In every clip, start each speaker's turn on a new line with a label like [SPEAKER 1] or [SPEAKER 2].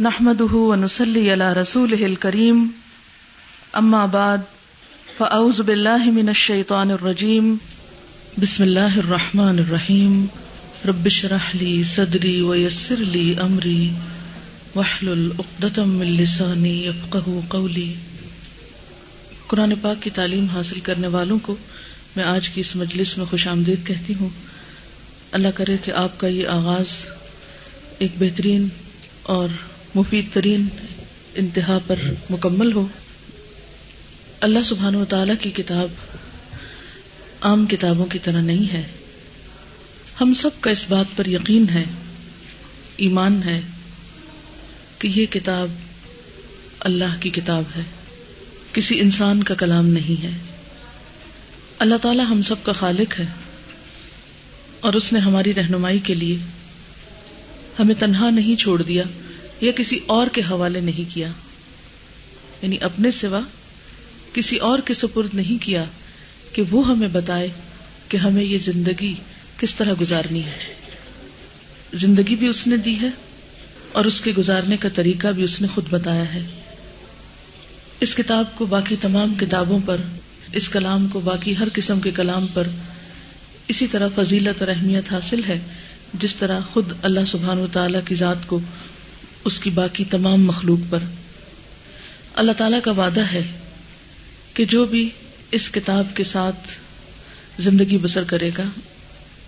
[SPEAKER 1] نحمده ونصلي على رسوله الكريم. أما بعد، فأعوذ بالله من الشيطان الرجيم. بسم الله الرحمن الرحيم. رب اشرح لي صدري ويسر لي أمري. واحلل عقدة من لساني يفقهوا قولي. قرآن پاک کی تعلیم حاصل کرنے والوں کو میں آج کی اس مجلس میں خوش آمدید کہتی ہوں۔ اللہ کرے کہ آپ کا یہ آغاز ایک بہترین اور مفید ترین انتہا پر مکمل ہو۔ اللہ سبحان و تعالی کی کتاب عام کتابوں کی طرح نہیں ہے۔ ہم سب کا اس بات پر یقین ہے، ایمان ہے کہ یہ کتاب اللہ کی کتاب ہے۔ کسی انسان کا کلام نہیں ہے۔ اللہ تعالی ہم سب کا خالق ہے اور اس نے ہماری رہنمائی کے لیے ہمیں تنہا نہیں چھوڑ دیا۔ یا کسی اور کے حوالے نہیں کیا یعنی اپنے سوا کسی اور کے سپرد نہیں کیا کہ وہ ہمیں بتائے کہ ہمیں یہ زندگی کس طرح گزارنی ہے۔ زندگی بھی اس نے دی ہے اور اس کے گزارنے کا طریقہ بھی اس نے خود بتایا ہے۔ اس کتاب کو باقی تمام کتابوں پر، اس کلام کو باقی ہر قسم کے کلام پر اسی طرح فضیلت اور اہمیت حاصل ہے، جس طرح خود اللہ سبحان و تعالی کی ذات کو اس کی باقی تمام مخلوق پر۔ اللہ تعالی کا وعدہ ہے کہ جو بھی اس کتاب کے ساتھ زندگی بسر کرے گا،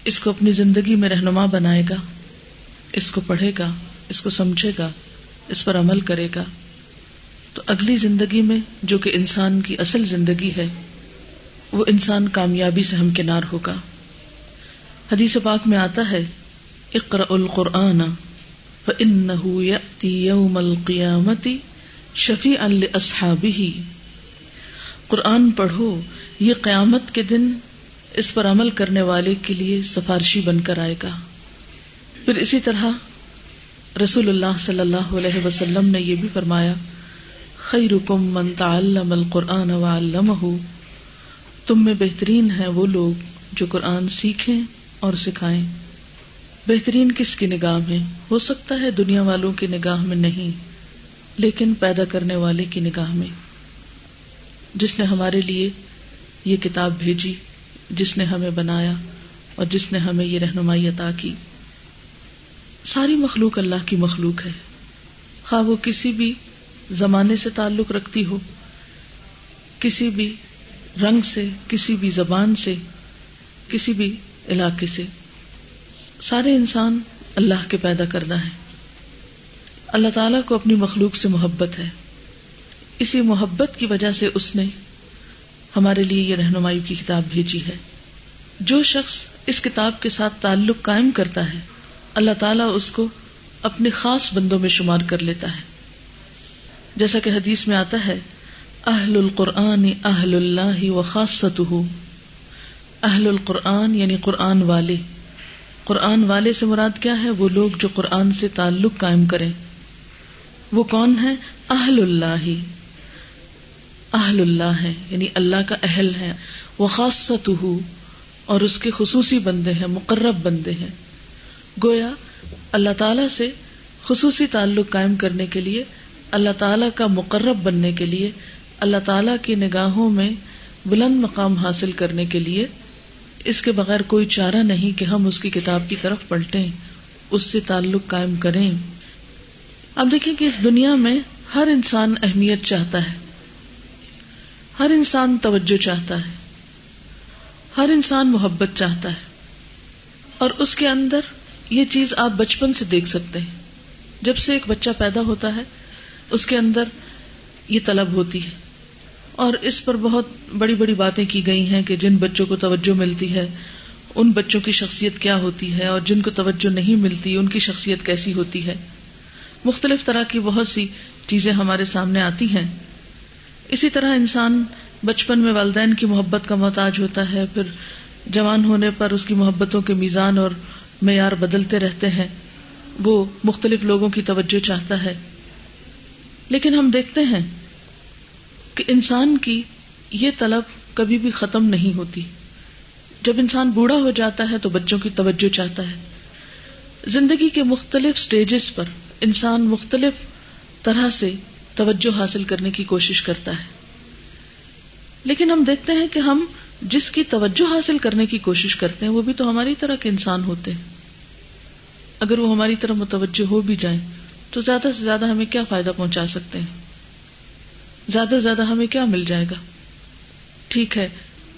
[SPEAKER 1] اس کو اپنی زندگی میں رہنما بنائے گا، اس کو پڑھے گا، اس کو سمجھے گا، اس پر عمل کرے گا، تو اگلی زندگی میں جو کہ انسان کی اصل زندگی ہے، وہ انسان کامیابی سے ہمکنار ہوگا۔ حدیث پاک میں آتا ہے اقرا القرآن۔ فإنه يأتي يوم القيامة شفيعا لأصحابه۔ قرآن پڑھو، یہ قیامت کے دن اس پر عمل کرنے والے کے لیے سفارشی بن کر آئے گا۔ پھر اسی طرح رسول اللہ صلی اللہ علیہ وسلم نے یہ بھی فرمایا، خیرکم من تعلم القرآن وعلمه تم میں بہترین ہیں وہ لوگ جو قرآن سیکھیں اور سکھائیں۔ بہترین کس کی نگاہ میں؟ ہو سکتا ہے دنیا والوں کی نگاہ میں نہیں، لیکن پیدا کرنے والے کی نگاہ میں۔ جس نے ہمارے لیے یہ کتاب بھیجی، جس نے ہمیں بنایا اور جس نے ہمیں یہ رہنمائی عطا کی۔ ساری مخلوق اللہ کی مخلوق ہے۔ خواہ وہ کسی بھی زمانے سے تعلق رکھتی ہو، کسی بھی رنگ سے، کسی بھی زبان سے، کسی بھی علاقے سے۔ سارے انسان اللہ کے پیدا کردہ ہیں۔ اللہ تعالیٰ کو اپنی مخلوق سے محبت ہے۔ اسی محبت کی وجہ سے اس نے ہمارے لیے یہ رہنمائی کی کتاب بھیجی ہے۔ جو شخص اس کتاب کے ساتھ تعلق قائم کرتا ہے، اللہ تعالیٰ اس کو اپنے خاص بندوں میں شمار کر لیتا ہے۔ جیسا کہ حدیث میں آتا ہے، اہل القرآن اہل اللہ و خاص اہل القرآن یعنی قرآن والے۔ قرآن والے سے مراد کیا ہے؟ وہ لوگ جو قرآن سے تعلق قائم کریں۔ وہ کون ہے اہل اللہ۔ ہی اہل اللہ ہے یعنی اللہ کا اہل ہے وہ خاص اور اس کے خصوصی بندے ہیں، مقرب بندے ہیں۔ گویا، اللہ تعالی سے خصوصی تعلق قائم کرنے کے لیے، اللہ تعالی کا مقرب بننے کے لیے، اللہ تعالی کی نگاہوں میں بلند مقام حاصل کرنے کے لیے اس کے بغیر کوئی چارہ نہیں کہ ہم اس کی کتاب کی طرف پلٹیں، اس سے تعلق قائم کریں۔ اب دیکھیں کہ اس دنیا میں ہر انسان اہمیت چاہتا ہے۔ ہر انسان توجہ چاہتا ہے۔ ہر انسان محبت چاہتا ہے۔ اور اس کے اندر یہ چیز آپ بچپن سے دیکھ سکتے ہیں۔ جب سے ایک بچہ پیدا ہوتا ہے، اس کے اندر یہ طلب ہوتی ہے۔ اور اس پر بہت بڑی بڑی باتیں کی گئی ہیں کہ جن بچوں کو توجہ ملتی ہے، ان بچوں کی شخصیت کیا ہوتی ہے اور جن کو توجہ نہیں ملتی، ان کی شخصیت کیسی ہوتی ہے۔ مختلف طرح کی بہت سی چیزیں ہمارے سامنے آتی ہیں۔ اسی طرح انسان بچپن میں والدین کی محبت کا محتاج ہوتا ہے، پھر جوان ہونے پر اس کی محبتوں کے میزان اور معیار بدلتے رہتے ہیں۔ وہ مختلف لوگوں کی توجہ چاہتا ہے۔ لیکن ہم دیکھتے ہیں کہ انسان کی یہ طلب کبھی بھی ختم نہیں ہوتی۔ جب انسان بوڑھا ہو جاتا ہے تو بچوں کی توجہ چاہتا ہے۔ زندگی کے مختلف سٹیجز پر انسان مختلف طرح سے توجہ حاصل کرنے کی کوشش کرتا ہے۔ لیکن ہم دیکھتے ہیں کہ ہم جس کی توجہ حاصل کرنے کی کوشش کرتے ہیں وہ بھی تو ہماری طرح کے انسان ہوتے ہیں۔ اگر وہ ہماری طرح متوجہ ہو بھی جائیں تو زیادہ سے زیادہ ہمیں کیا فائدہ پہنچا سکتے ہیں؟ زیادہ سے زیادہ ہمیں کیا مل جائے گا؟ ٹھیک ہے،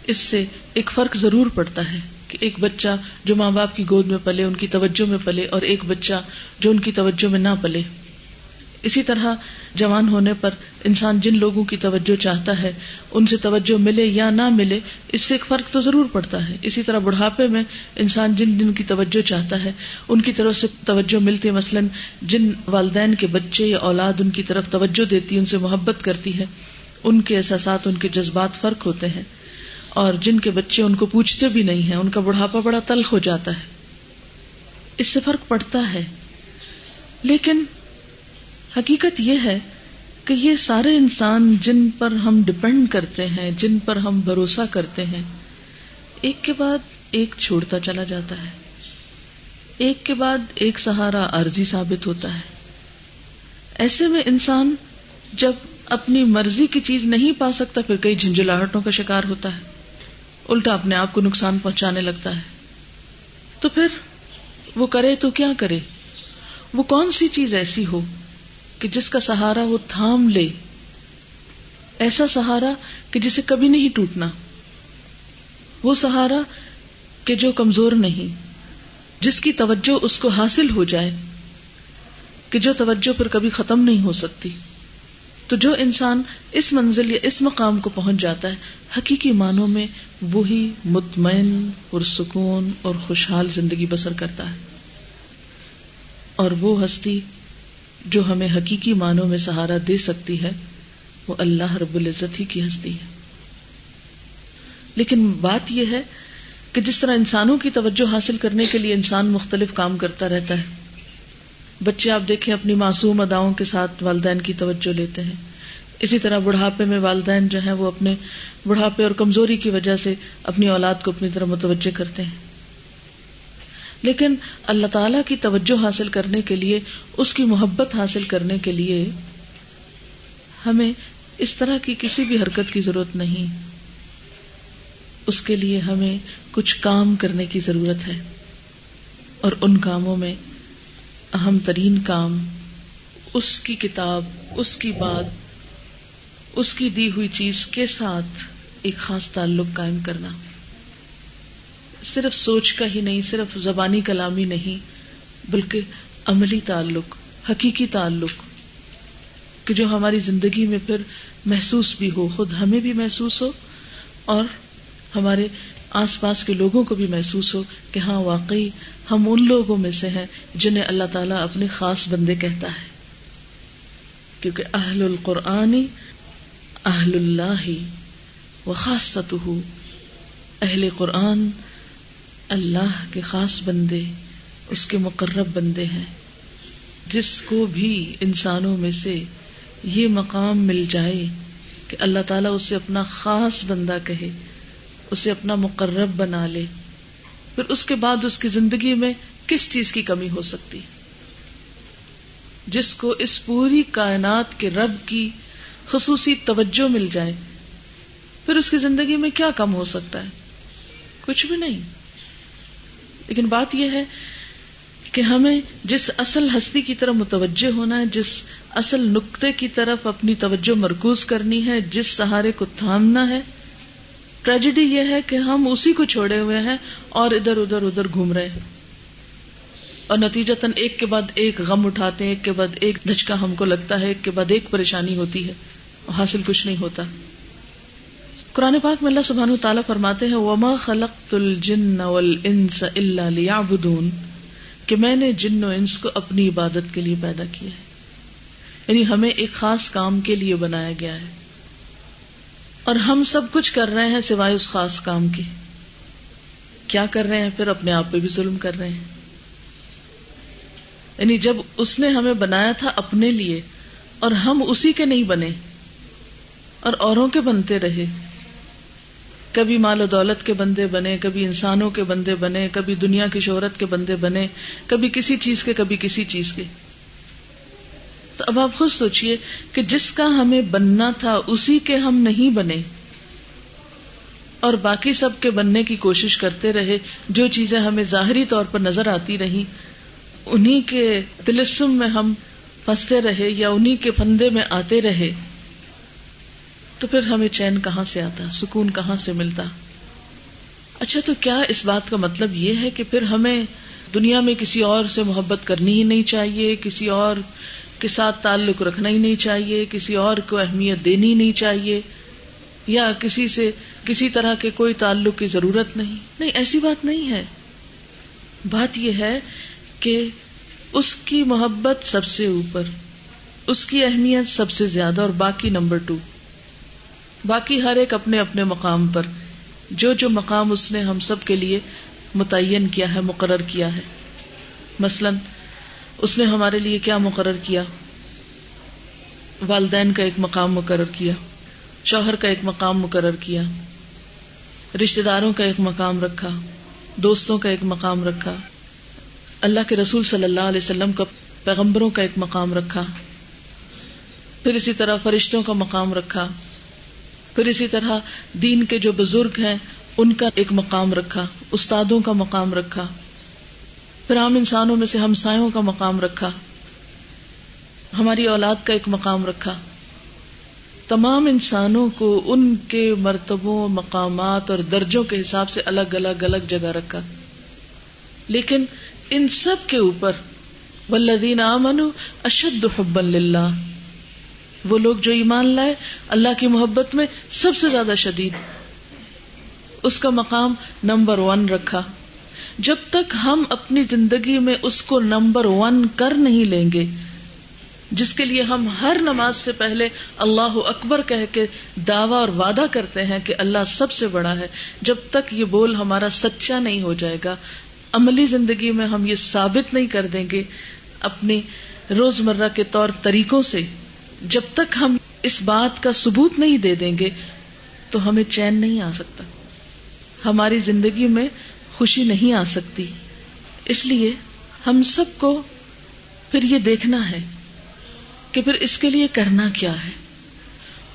[SPEAKER 1] اس سے ایک فرق ضرور پڑتا ہے کہ ایک بچہ جو ماں باپ کی گود میں پلے، ان کی توجہ میں پلے، اور ایک بچہ جو ان کی توجہ میں نہ پلے۔ اسی طرح جوان ہونے پر انسان جن لوگوں کی توجہ چاہتا ہے، ان سے توجہ ملے یا نہ ملے، اس سے ایک فرق تو ضرور پڑتا ہے۔ اسی طرح بڑھاپے میں انسان جن جن کی توجہ چاہتا ہے، ان کی طرف سے توجہ ملتی ہے مثلاً جن والدین کے بچے یا اولاد ان کی طرف توجہ دیتی، ان سے محبت کرتی ہے، ان کے احساسات، ان کے جذبات فرق ہوتے ہیں۔ اور جن کے بچے ان کو پوچھتے بھی نہیں ہیں، ان کا بڑھاپا بڑا تلخ ہو جاتا ہے۔ اس سے فرق پڑتا ہے۔ لیکن حقیقت یہ ہے کہ یہ سارے انسان جن پر ہم ڈپینڈ کرتے ہیں، جن پر ہم بھروسہ کرتے ہیں، ایک کے بعد ایک چھوڑتا چلا جاتا ہے۔ ایک کے بعد ایک سہارا عارضی ثابت ہوتا ہے۔ ایسے میں انسان جب اپنی مرضی کی چیز نہیں پا سکتا، پھر کئی جھنجھلاہٹوں کا شکار ہوتا ہے۔ الٹا اپنے آپ کو نقصان پہنچانے لگتا ہے۔ تو پھر وہ کرے تو کیا کرے؟ وہ کون سی چیز ایسی ہو کہ جس کا سہارا وہ تھام لے۔ ایسا سہارا کہ جسے کبھی نہیں ٹوٹنا۔ وہ سہارا کہ جو کمزور نہیں، جس کی توجہ اس کو حاصل ہو جائے۔ کہ جو توجہ پر کبھی ختم نہیں ہو سکتی۔ تو جو انسان اس منزل یا اس مقام کو پہنچ جاتا ہے، حقیقی معنوں میں وہی مطمئن، پرسکون اور خوشحال زندگی بسر کرتا ہے۔ اور وہ ہستی جو ہمیں حقیقی معنوں میں سہارا دے سکتی ہے، وہ اللہ رب العزت ہی کی ہستی ہے۔ لیکن بات یہ ہے کہ جس طرح انسانوں کی توجہ حاصل کرنے کے لیے انسان مختلف کام کرتا رہتا ہے۔ بچے آپ دیکھیں، اپنی معصوم اداؤں کے ساتھ والدین کی توجہ لیتے ہیں۔ اسی طرح بڑھاپے میں والدین جو ہیں، وہ اپنے بڑھاپے اور کمزوری کی وجہ سے اپنی اولاد کو اپنی طرح متوجہ کرتے ہیں۔ لیکن اللہ تعالی کی توجہ حاصل کرنے کے لیے، اس کی محبت حاصل کرنے کے لیے ہمیں اس طرح کی کسی بھی حرکت کی ضرورت نہیں۔ اس کے لیے ہمیں کچھ کام کرنے کی ضرورت ہے۔ اور ان کاموں میں اہم ترین کام، اس کی کتاب، اس کی بات، اس کی دی ہوئی چیز کے ساتھ ایک خاص تعلق قائم کرنا۔ صرف سوچ کا ہی نہیں، صرف زبانی کلامی نہیں، بلکہ عملی تعلق، حقیقی تعلق، کہ جو ہماری زندگی میں پھر محسوس بھی ہو، خود ہمیں بھی محسوس ہو، اور ہمارے آس پاس کے لوگوں کو بھی محسوس ہو کہ ہاں واقعی ہم ان لوگوں میں سے ہیں جنہیں اللہ تعالیٰ اپنے خاص بندے کہتا ہے۔ کیونکہ اہل القرآنی اہل اللہ و خاص اہل قرآن اللہ کے خاص بندے، اس کے مقرب بندے ہیں۔ جس کو بھی انسانوں میں سے یہ مقام مل جائے کہ اللہ تعالیٰ اسے اپنا خاص بندہ کہے، اسے اپنا مقرب بنا لے، پھر اس کے بعد اس کی زندگی میں کس چیز کی کمی ہو سکتی؟ جس کو اس پوری کائنات کے رب کی خصوصی توجہ مل جائے، پھر اس کی زندگی میں کیا کم ہو سکتا ہے؟ کچھ بھی نہیں۔ لیکن بات یہ ہے کہ ہمیں جس اصل ہستی کی طرف متوجہ ہونا ہے، جس اصل نقطے کی طرف اپنی توجہ مرکوز کرنی ہے، جس سہارے کو تھامنا ہے ٹریجڈی یہ ہے کہ ہم اسی کو چھوڑے ہوئے ہیں اور ادھر ادھر ادھر گھوم رہے ہیں۔ اور نتیجتاً ایک کے بعد ایک غم اٹھاتے ہیں، ایک کے بعد ایک دھچکا ہم کو لگتا ہے، ایک کے بعد ایک پریشانی ہوتی ہے۔ حاصل کچھ نہیں ہوتا۔ قرآن پاک میں اللہ سبحان و تعالیٰ فرماتے ہیں، وما خلق الجن والانس الا لیعبدون کہ میں نے جن و انس کو اپنی عبادت کے لیے پیدا کیا ہے۔ یعنی ہمیں ایک خاص کام کے لیے بنایا گیا ہے۔ اور ہم سب کچھ کر رہے ہیں سوائے اس خاص کام کی کیا کر رہے ہیں؟ پھر اپنے آپ پہ بھی ظلم کر رہے ہیں۔ یعنی جب اس نے ہمیں بنایا تھا اپنے لیے، اور ہم اسی کے نہیں بنے، اور اوروں کے بنتے رہے۔ کبھی مال و دولت کے بندے بنے، کبھی انسانوں کے بندے بنے، کبھی دنیا کی شہرت کے بندے بنے، کبھی کسی چیز کے، کبھی کسی چیز کے۔ تو اب آپ خود سوچئے کہ جس کا ہمیں بننا تھا اسی کے ہم نہیں بنے۔ اور باقی سب کے بننے کی کوشش کرتے رہے، جو چیزیں ہمیں ظاہری طور پر نظر آتی رہی انہیں کے تلسم میں ہم پھنستے رہے یا انہیں کے پندے میں آتے رہے۔ تو پھر ہمیں چین کہاں سے آتا؟ سکون کہاں سے ملتا؟ اچھا تو کیا اس بات کا مطلب یہ ہے کہ پھر ہمیں دنیا میں کسی اور سے محبت کرنی ہی نہیں چاہیے، کسی اور کے ساتھ تعلق رکھنا ہی نہیں چاہیے، کسی اور کو اہمیت دینی نہیں چاہیے، یا کسی سے، کسی طرح کے کوئی تعلق کی ضرورت نہیں؟ نہیں، ایسی بات نہیں ہے۔ بات یہ ہے کہ اس کی محبت سب سے اوپر، اس کی اہمیت سب سے زیادہ، اور باقی نمبر ٹو۔ باقی ہر ایک اپنے اپنے مقام پر۔ جو جو مقام اس نے ہم سب کے لیے متعین کیا ہے، مقرر کیا ہے۔ مثلا، اس نے ہمارے لیے کیا مقرر کیا؟ والدین کا ایک مقام مقرر کیا، شوہر کا ایک مقام مقرر کیا رشتے داروں کا ایک مقام رکھا، دوستوں کا ایک مقام رکھا، اللہ کے رسول صلی اللہ علیہ وسلم کا پیغمبروں کا ایک مقام رکھا، پھر اسی طرح فرشتوں کا مقام رکھا۔ پھر اسی طرح دین کے جو بزرگ ہیں، ان کا ایک مقام رکھا، استادوں کا مقام رکھا، پھر عام انسانوں میں سے ہمسایوں کا مقام رکھا، ہماری اولاد کا ایک مقام رکھا۔ تمام انسانوں کو ان کے مرتبوں، مقامات اور درجوں کے حساب سے الگ الگ الگ جگہ رکھا۔ لیکن ان سب کے اوپر ولدین امن اشد حب اللہ وہ لوگ جو ایمان لائے اللہ کی محبت میں سب سے زیادہ شدید۔ اس کا مقام نمبر ون رکھا۔ جب تک ہم اپنی زندگی میں اس کو نمبر ون کر نہیں لیں گے، جس کے لیے ہم ہر نماز سے پہلے اللہ اکبر کہہ کے دعوی اور وعدہ کرتے ہیں کہ اللہ سب سے بڑا ہے۔ جب تک یہ بول ہمارا سچا نہیں ہو جائے گا، عملی زندگی میں ہم یہ ثابت نہیں کر دیں گے۔ اپنی روز مرہ کے طور طریقوں سے جب تک ہم اس بات کا ثبوت نہیں دے دیں گے تو ہمیں چین نہیں آ سکتا۔ ہماری زندگی میں خوشی نہیں آ سکتی۔ اس لیے ہم سب کو پھر یہ دیکھنا ہے کہ پھر اس کے لیے کرنا کیا ہے۔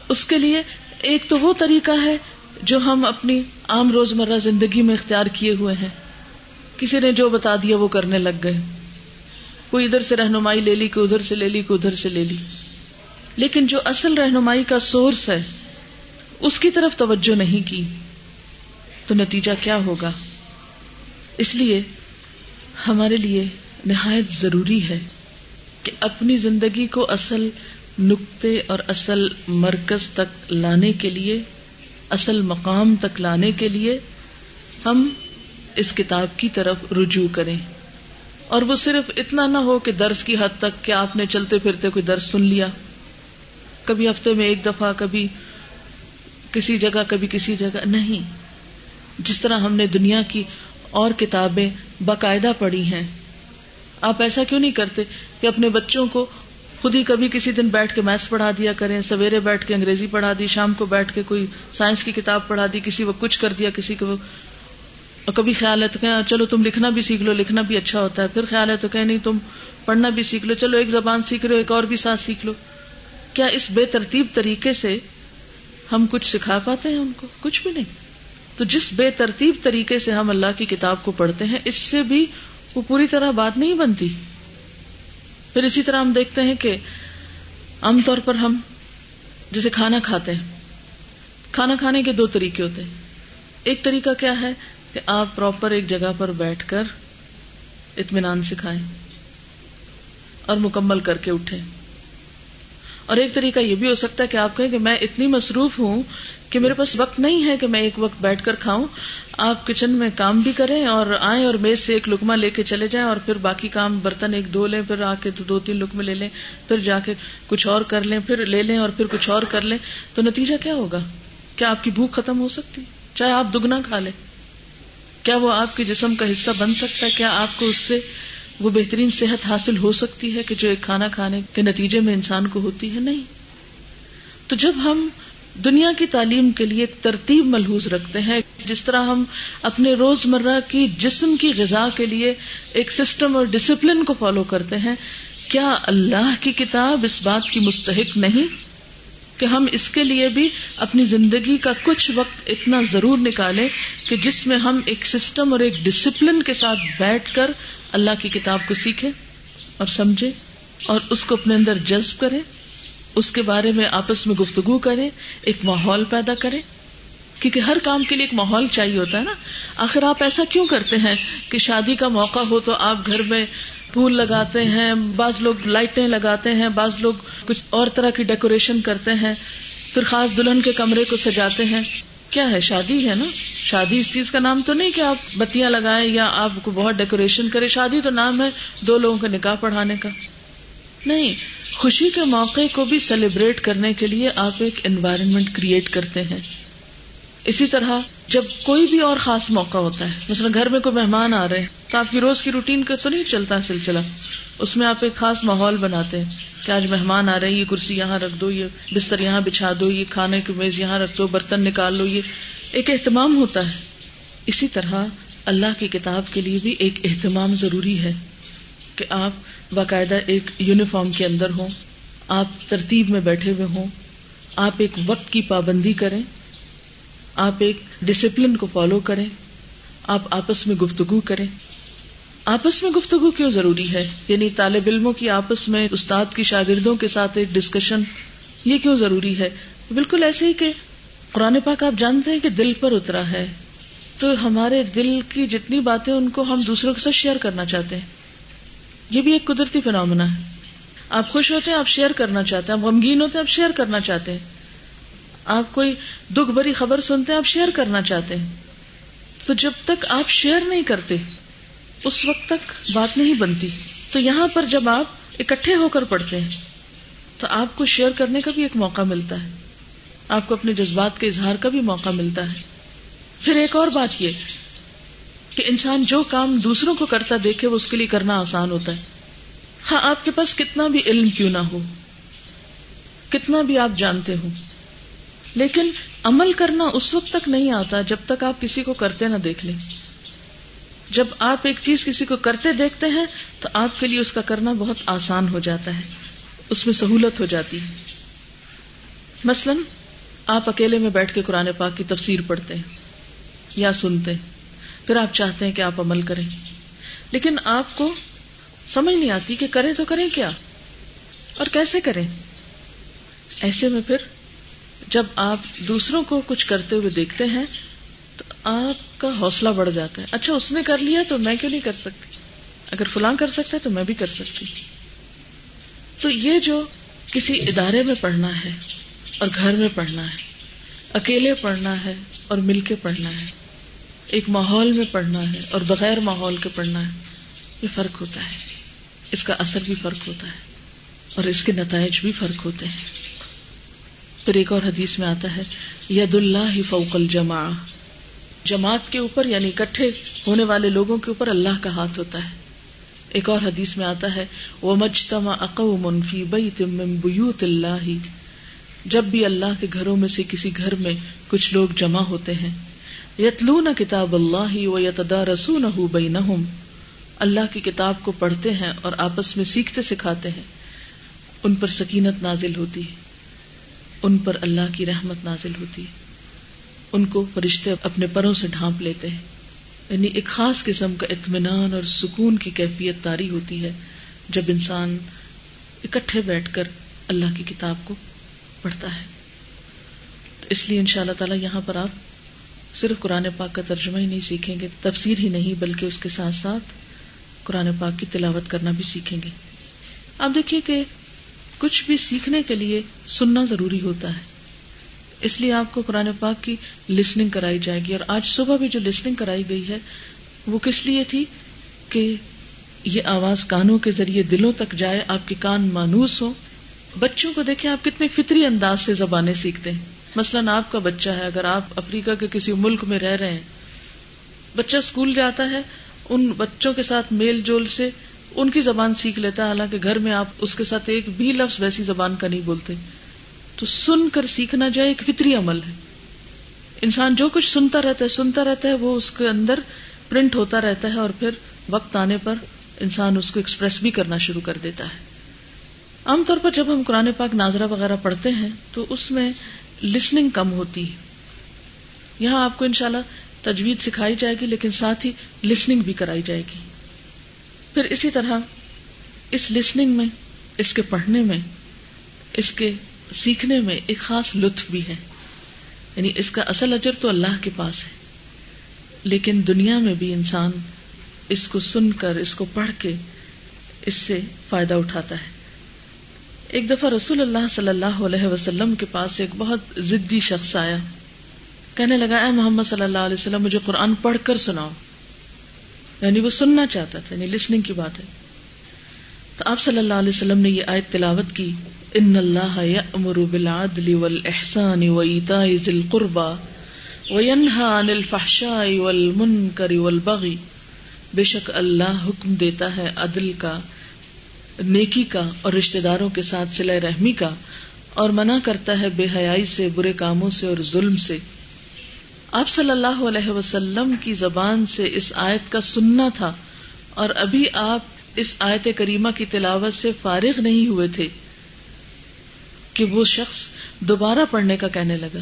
[SPEAKER 1] اس کے لیے ایک تو وہ طریقہ ہے جو ہم اپنی عام روز مرہ زندگی میں اختیار کیے ہوئے ہیں۔ کسی نے جو بتا دیا وہ کرنے لگ گئے۔ کوئی ادھر سے رہنمائی لے لی، کوئی ادھر سے لے لی، کوئی ادھر سے لے لی۔ لیکن جو اصل رہنمائی کا سورس ہے، اس کی طرف توجہ نہیں کی۔ تو نتیجہ کیا ہوگا؟ اس لیے ہمارے لیے نہایت ضروری ہے کہ اپنی زندگی کو اصل نقطے اور اصل مرکز تک لانے کے لیے، اصل مقام تک لانے کے لیے ہم اس کتاب کی طرف رجوع کریں۔ اور وہ صرف اتنا نہ ہو کہ درس کی حد تک کہ آپ نے چلتے پھرتے کوئی درس سن لیا۔ کبھی ہفتے میں ایک دفعہ، کبھی کسی جگہ، کبھی کسی جگہ، نہیں۔ جس طرح ہم نے دنیا کی اور کتابیں باقاعدہ پڑھی ہیں۔ آپ ایسا کیوں نہیں کرتے کہ اپنے بچوں کو خود ہی کبھی کسی دن بیٹھ کے میتھس پڑھا دیا کریں، سویرے بیٹھ کے انگریزی پڑھا دی، شام کو بیٹھ کے کوئی سائنس کی کتاب پڑھا دی، کسی وہ کچھ کر دیا، کسی کو اور کبھی خیال ہے تو کہ چلو تم لکھنا بھی سیکھ لو، لکھنا بھی اچھا ہوتا ہے۔ پھر خیال ہے تو کہ نہیں، تم پڑھنا بھی سیکھ لو، چلو ایک زبان سیکھ لو ایک اور بھی ساتھ سیکھ لو۔ کیا اس بے ترتیب طریقے سے ہم کچھ سکھا پاتے ہیں ان کو؟ کچھ بھی نہیں۔ تو جس بے ترتیب طریقے سے ہم اللہ کی کتاب کو پڑھتے ہیں، اس سے بھی وہ پوری طرح بات نہیں بنتی۔ پھر اسی طرح ہم دیکھتے ہیں کہ عام طور پر ہم جیسے کھانا کھاتے ہیں۔ کھانا کھانے کے دو طریقے ہوتے ہیں۔ ایک طریقہ کیا ہے کہ آپ پراپر ایک جگہ پر بیٹھ کر اطمینان سے کھائیں اور مکمل کر کے اٹھیں۔ اور ایک طریقہ یہ بھی ہو سکتا ہے کہ آپ کہیں کہ میں اتنی مصروف ہوں کہ میرے پاس وقت نہیں ہے کہ میں ایک وقت بیٹھ کر کھاؤں۔ آپ کچن میں کام بھی کریں اور آئیں اور میز سے ایک لکما لے کے چلے جائیں اور پھر باقی کام برتن ایک دو لیں، پھر آ کے دو تین لکمے لے لیں، پھر جا کے کچھ اور کر لیں، پھر لے لیں اور پھر کچھ اور کر لیں۔ تو نتیجہ کیا ہوگا؟ کیا آپ کی بھوک ختم ہو سکتی؟ چاہے آپ دگنا کھا لیں۔ کیا وہ آپ کے جسم کا حصہ بن سکتا ہے؟ کیا آپ کو اس سے وہ بہترین صحت حاصل ہو سکتی ہے کہ جو ایک کھانا کھانے کے نتیجے میں انسان کو ہوتی ہے؟ نہیں۔ تو جب ہم دنیا کی تعلیم کے لیے ترتیب ملحوظ رکھتے ہیں، جس طرح ہم اپنے روز مرہ کی جسم کی غذا کے لیے ایک سسٹم اور ڈسپلن کو فالو کرتے ہیں، کیا اللہ کی کتاب اس بات کی مستحق نہیں کہ ہم اس کے لیے بھی اپنی زندگی کا کچھ وقت اتنا ضرور نکالیں کہ جس میں ہم ایک سسٹم اور ایک ڈسپلن کے ساتھ بیٹھ کر اللہ کی کتاب کو سیکھیں اور سمجھے اور اس کو اپنے اندر جذب کریں اس کے بارے میں آپس میں گفتگو کریں ایک ماحول پیدا کریں کیونکہ ہر کام کے لیے ایک ماحول چاہیے ہوتا ہے نا۔ آخر آپ ایسا کیوں کرتے ہیں کہ شادی کا موقع ہو تو آپ گھر میں پھول لگاتے ہیں، بعض لوگ لائٹیں لگاتے ہیں، بعض لوگ کچھ اور طرح کی ڈیکوریشن کرتے ہیں، پھر خاص دلہن کے کمرے کو سجاتے ہیں۔ کیا ہے؟ شادی ہے نا؟ شادی اس چیز کا نام تو نہیں کہ آپ بتیاں لگائیں یا آپ کو بہت ڈیکوریشن کرے، شادی تو نام ہے دو لوگوں کا نکاح پڑھانے کا۔ نہیں، خوشی کے موقع کو بھی سیلیبریٹ کرنے کے لیے آپ ایک انوائرمنٹ کریٹ کرتے ہیں۔ اسی طرح جب کوئی بھی اور خاص موقع ہوتا ہے، مثلا گھر میں کوئی مہمان آ رہے ہیں، تو آپ کی روز کی روٹین کا تو نہیں چلتا سلسلہ؟ اس میں آپ ایک خاص ماحول بناتے ہیں کہ آج مہمان آ رہے ہیں، یہ کرسی یہاں رکھ دو، یہ بستر یہاں بچھا دو، یہ کھانے کی میز یہاں رکھ دو، برتن نکال لو، یہ ایک اہتمام ہوتا ہے۔ اسی طرح اللہ کی کتاب کے لیے بھی ایک اہتمام ضروری ہے کہ آپ باقاعدہ ایک یونیفارم کے اندر ہوں، آپ ترتیب میں بیٹھے ہوئے ہوں، آپ ایک وقت کی پابندی کریں۔ آپ ایک ڈسپلن کو فالو کریں، آپ آپس میں گفتگو کریں۔ آپس میں گفتگو کیوں ضروری ہے؟ یعنی طالب علموں کی آپس میں استاد کی شاگردوں کے ساتھ ایک ڈسکشن یہ کیوں ضروری ہے؟ بالکل ایسے ہی کہ قرآن پاک آپ جانتے ہیں کہ دل پر اترا ہے۔ تو ہمارے دل کی جتنی باتیں ان کو ہم دوسروں کے ساتھ شیئر کرنا چاہتے ہیں۔ یہ بھی ایک قدرتی فنامنا ہے۔ آپ خوش ہوتے ہیں، آپ شیئر کرنا چاہتے ہیں۔ آپ غمگین ہوتے ہیں، آپ شیئر کرنا چاہتے ہیں۔ آپ کوئی دکھ بری خبر سنتے ہیں، آپ شیئر کرنا چاہتے ہیں۔ تو جب تک آپ شیئر نہیں کرتے، اس وقت تک بات نہیں بنتی۔ تو یہاں پر جب آپ اکٹھے ہو کر پڑھتے ہیں، تو آپ کو شیئر کرنے کا بھی ایک موقع ملتا ہے۔ آپ کو اپنے جذبات کے اظہار کا بھی موقع ملتا ہے۔ پھر ایک اور بات یہ کہ انسان جو کام دوسروں کو کرتا دیکھے، وہ اس کے لیے کرنا آسان ہوتا ہے۔ ہاں آپ کے پاس کتنا بھی علم کیوں نہ ہو، کتنا بھی آپ جانتے ہو لیکن عمل کرنا اس وقت تک نہیں آتا جب تک آپ کسی کو کرتے نہ دیکھ لیں۔ جب آپ ایک چیز کسی کو کرتے دیکھتے ہیں تو آپ کے لیے اس کا کرنا بہت آسان ہو جاتا ہے۔ اس میں سہولت ہو جاتی۔ ہے مثلا آپ اکیلے میں بیٹھ کے قرآن پاک کی تفسیر پڑھتے ہیں یا سنتے ہیں۔ پھر آپ چاہتے ہیں کہ آپ عمل کریں۔ لیکن آپ کو سمجھ نہیں آتی کہ کریں تو کریں کیا؟ اور کیسے کریں؟ ایسے میں پھر جب آپ دوسروں کو کچھ کرتے ہوئے دیکھتے ہیں، تو آپ کا حوصلہ بڑھ جاتا ہے۔ اچھا اس نے کر لیا تو میں کیوں نہیں کر سکتی؟ اگر فلاں کر سکتا ہے تو میں بھی کر سکتی۔ تو یہ جو کسی ادارے میں پڑھنا ہے، اور گھر میں پڑھنا ہے، اکیلے پڑھنا ہے، اور مل کے پڑھنا ہے، ایک ماحول میں پڑھنا ہے، اور بغیر ماحول کے پڑھنا ہے، یہ فرق ہوتا ہے۔ اس کا اثر بھی فرق ہوتا ہے، اور اس کے نتائج بھی فرق ہوتے ہیں۔ پھر ایک اور حدیث میں آتا ہے، ید اللہ فوق الجماع۔ جماعت کے اوپر یعنی اکٹھے ہونے والے لوگوں کے اوپر اللہ کا ہاتھ ہوتا ہے۔ ایک اور حدیث میں آتا ہے وہ مجتما اقوم فی بیت من بیوت اللہ جب بھی اللہ کے گھروں میں سے کسی گھر میں کچھ لوگ جمع ہوتے ہیں، یتلون کتاب اللہ و یتدارسونہ بینہم۔ اللہ کی کتاب کو پڑھتے ہیں اور آپس میں سیکھتے سکھاتے ہیں۔ ان پر سکینت نازل ہوتی ہے۔ ان پر اللہ کی رحمت نازل ہوتی۔ ہے ان کو فرشتے اپنے پروں سے ڈھانپ لیتے ہیں۔ یعنی ایک خاص قسم کا اطمینان اور سکون کی کیفیت تاری ہوتی ہے جب انسان اکٹھے بیٹھ کر اللہ کی کتاب کو پڑھتا ہے۔ اس لیے ان شاء اللہ تعالی یہاں پر آپ صرف قرآن پاک کا ترجمہ ہی نہیں سیکھیں گے، تفسیر ہی نہیں، بلکہ اس کے ساتھ ساتھ قرآن پاک کی تلاوت کرنا بھی سیکھیں گے۔ آپ دیکھیے کہ کچھ بھی سیکھنے کے لیے سننا ضروری ہوتا ہے۔ اس لیے آپ کو قرآن پاک کی لسننگ کرائی جائے گی۔ اور آج صبح بھی جو لسننگ کرائی گئی ہے، وہ کس لیے تھی؟ کہ یہ آواز کانوں کے ذریعے دلوں تک جائے، آپ کے کان مانوس ہو بچوں کو دیکھیں آپ کتنے فطری انداز سے زبانیں سیکھتے ہیں۔ مثلاً آپ کا بچہ ہے، اگر آپ افریقہ کے کسی ملک میں رہ رہے ہیں، بچہ اسکول جاتا ہے، ان بچوں کے ساتھ میل جول سے ان کی زبان سیکھ لیتا ہے، حالانکہ گھر میں آپ اس کے ساتھ ایک بھی لفظ ویسی زبان کا نہیں بولتے۔ تو سن کر سیکھنا جائے ایک فطری عمل ہے۔ انسان جو کچھ سنتا رہتا ہے، سنتا رہتا ہے، وہ اس کے اندر پرنٹ ہوتا رہتا ہے اور پھر وقت آنے پر انسان اس کو ایکسپریس بھی کرنا شروع کر دیتا ہے۔ عام طور پر جب ہم قرآن پاک ناظرہ وغیرہ پڑھتے ہیں، تو اس میں لسننگ کم ہوتی ہے۔ یہاں آپ کو انشاءاللہ تجوید سکھائی جائے گی، لیکن ساتھ ہی لسننگ بھی کرائی جائے گی۔ پھر اسی طرح اس لسننگ میں، اس کے پڑھنے میں، اس کے سیکھنے میں ایک خاص لطف بھی ہے۔ یعنی اس کا اصل اجر تو اللہ کے پاس ہے۔ لیکن دنیا میں بھی انسان اس کو سن کر، اس کو پڑھ کے اس سے فائدہ اٹھاتا ہے۔ ایک دفعہ رسول اللہ صلی اللہ علیہ وسلم کے پاس ایک بہت ضدی شخص آیا۔ کہنے لگا، اے محمد صلی اللہ علیہ وسلم، مجھے قرآن پڑھ کر سناؤ۔ یعنی وہ سننا چاہتا تھا یعنی لسننگ کی بات ہے۔ تو آپ صلی اللہ علیہ وسلم نے یہ آیت تلاوت کی، ان اللہ یأمر بالعدل والاحسان وایتاء ذی القربى وینہا عن الفحشاء والمنکر والبغی۔ بے شک اللہ حکم دیتا ہے عدل کا، نیکی کا اور رشتہ داروں کے ساتھ صلح رحمی کا اور منع کرتا ہے بے حیائی سے، برے کاموں سے اور ظلم سے۔ آپ صلی اللہ علیہ وسلم کی زبان سے اس آیت کا سننا تھا اور ابھی آپ اس آیت کریمہ کی تلاوت سے فارغ نہیں ہوئے تھے کہ وہ شخص دوبارہ پڑھنے کا کہنے لگا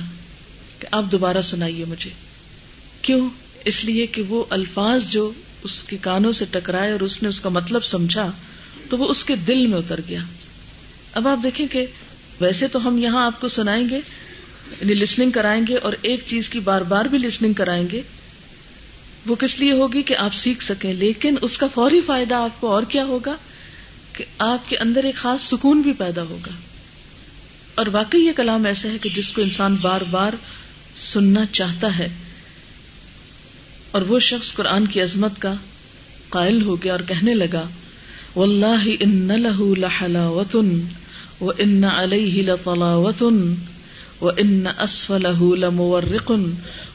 [SPEAKER 1] کہ آپ دوبارہ سنائیے مجھے۔ کیوں؟ اس لیے کہ وہ الفاظ جو اس کے کانوں سے ٹکرائے اور اس نے اس کا مطلب سمجھا تو وہ اس کے دل میں اتر گیا۔ اب آپ دیکھیں کہ ویسے تو ہم یہاں آپ کو سنائیں گے یعنی لسننگ کرائیں گے اور ایک چیز کی بار بار بھی لسننگ کرائیں گے، وہ کس لیے ہوگی کہ آپ سیکھ سکیں؟ لیکن اس کا فوری فائدہ آپ کو اور کیا ہوگا؟ کہ آپ کے اندر ایک خاص سکون بھی پیدا ہوگا۔ اور واقعی یہ کلام ایسا ہے کہ جس کو انسان بار بار سننا چاہتا ہے۔ اور وہ شخص قرآن کی عظمت کا قائل ہو گیا اور کہنے لگا، واللہ ان له لحلاوة وان علیہ لطلاوة وان اسفله لمورق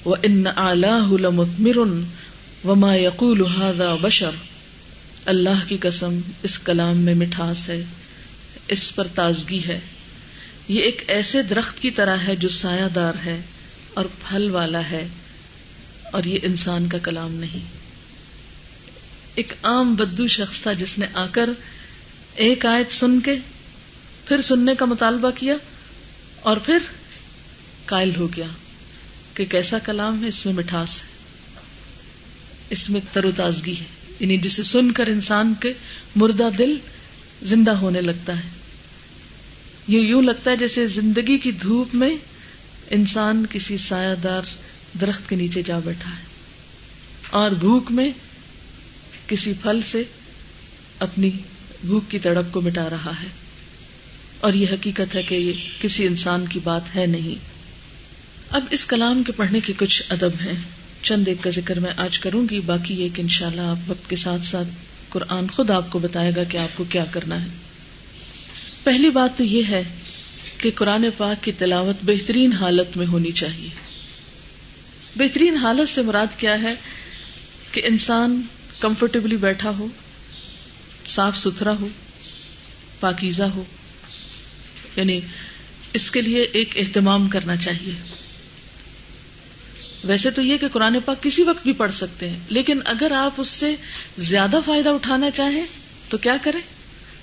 [SPEAKER 1] وان اعلاه لمثمر وما يقول هذا بشر۔ اللہ کی قسم اس کلام میں مٹھاس ہے، اس پر تازگی ہے۔ یہ ایک ایسے درخت کی طرح ہے جو سایہ دار ہے اور پھل والا ہے، اور یہ انسان کا کلام نہیں۔ ایک عام بدو شخص تھا جس نے آ کر ایک آیت سن کے پھر سننے کا مطالبہ کیا اور پھر قائل ہو گیا کہ کیسا کلام ہے، اس میں مٹھاس ہے۔ اس میں تر و تازگی ہے۔ یعنی جسے سن کر انسان کے مردہ دل زندہ ہونے لگتا ہے۔ یہ یوں لگتا ہے جیسے زندگی کی دھوپ میں انسان کسی سایہ دار درخت کے نیچے جا بیٹھا ہے۔ اور بھوک میں کسی پھل سے اپنی بھوک کی تڑپ کو مٹا رہا ہے۔ اور یہ حقیقت ہے کہ یہ کسی انسان کی بات ہے نہیں۔ اب اس کلام کے پڑھنے کے کچھ ادب ہیں۔ چند ایک کا ذکر میں آج کروں گی، باقی یہ کہ انشاءاللہ آپ وقت کے ساتھ ساتھ قرآن خود آپ کو بتائے گا کہ آپ کو کیا کرنا ہے۔ پہلی بات تو یہ ہے کہ قرآن پاک کی تلاوت بہترین حالت میں ہونی چاہیے۔ بہترین حالت سے مراد کیا ہے کہ انسان کمفرٹیبلی بیٹھا ہو، صاف ستھرا ہو، پاکیزہ ہو۔ یعنی اس کے لیے ایک اہتمام کرنا چاہیے۔ ویسے تو یہ کہ قرآن پاک کسی وقت بھی پڑھ سکتے ہیں، لیکن اگر آپ اس سے زیادہ فائدہ اٹھانا چاہیں تو کیا کریں؟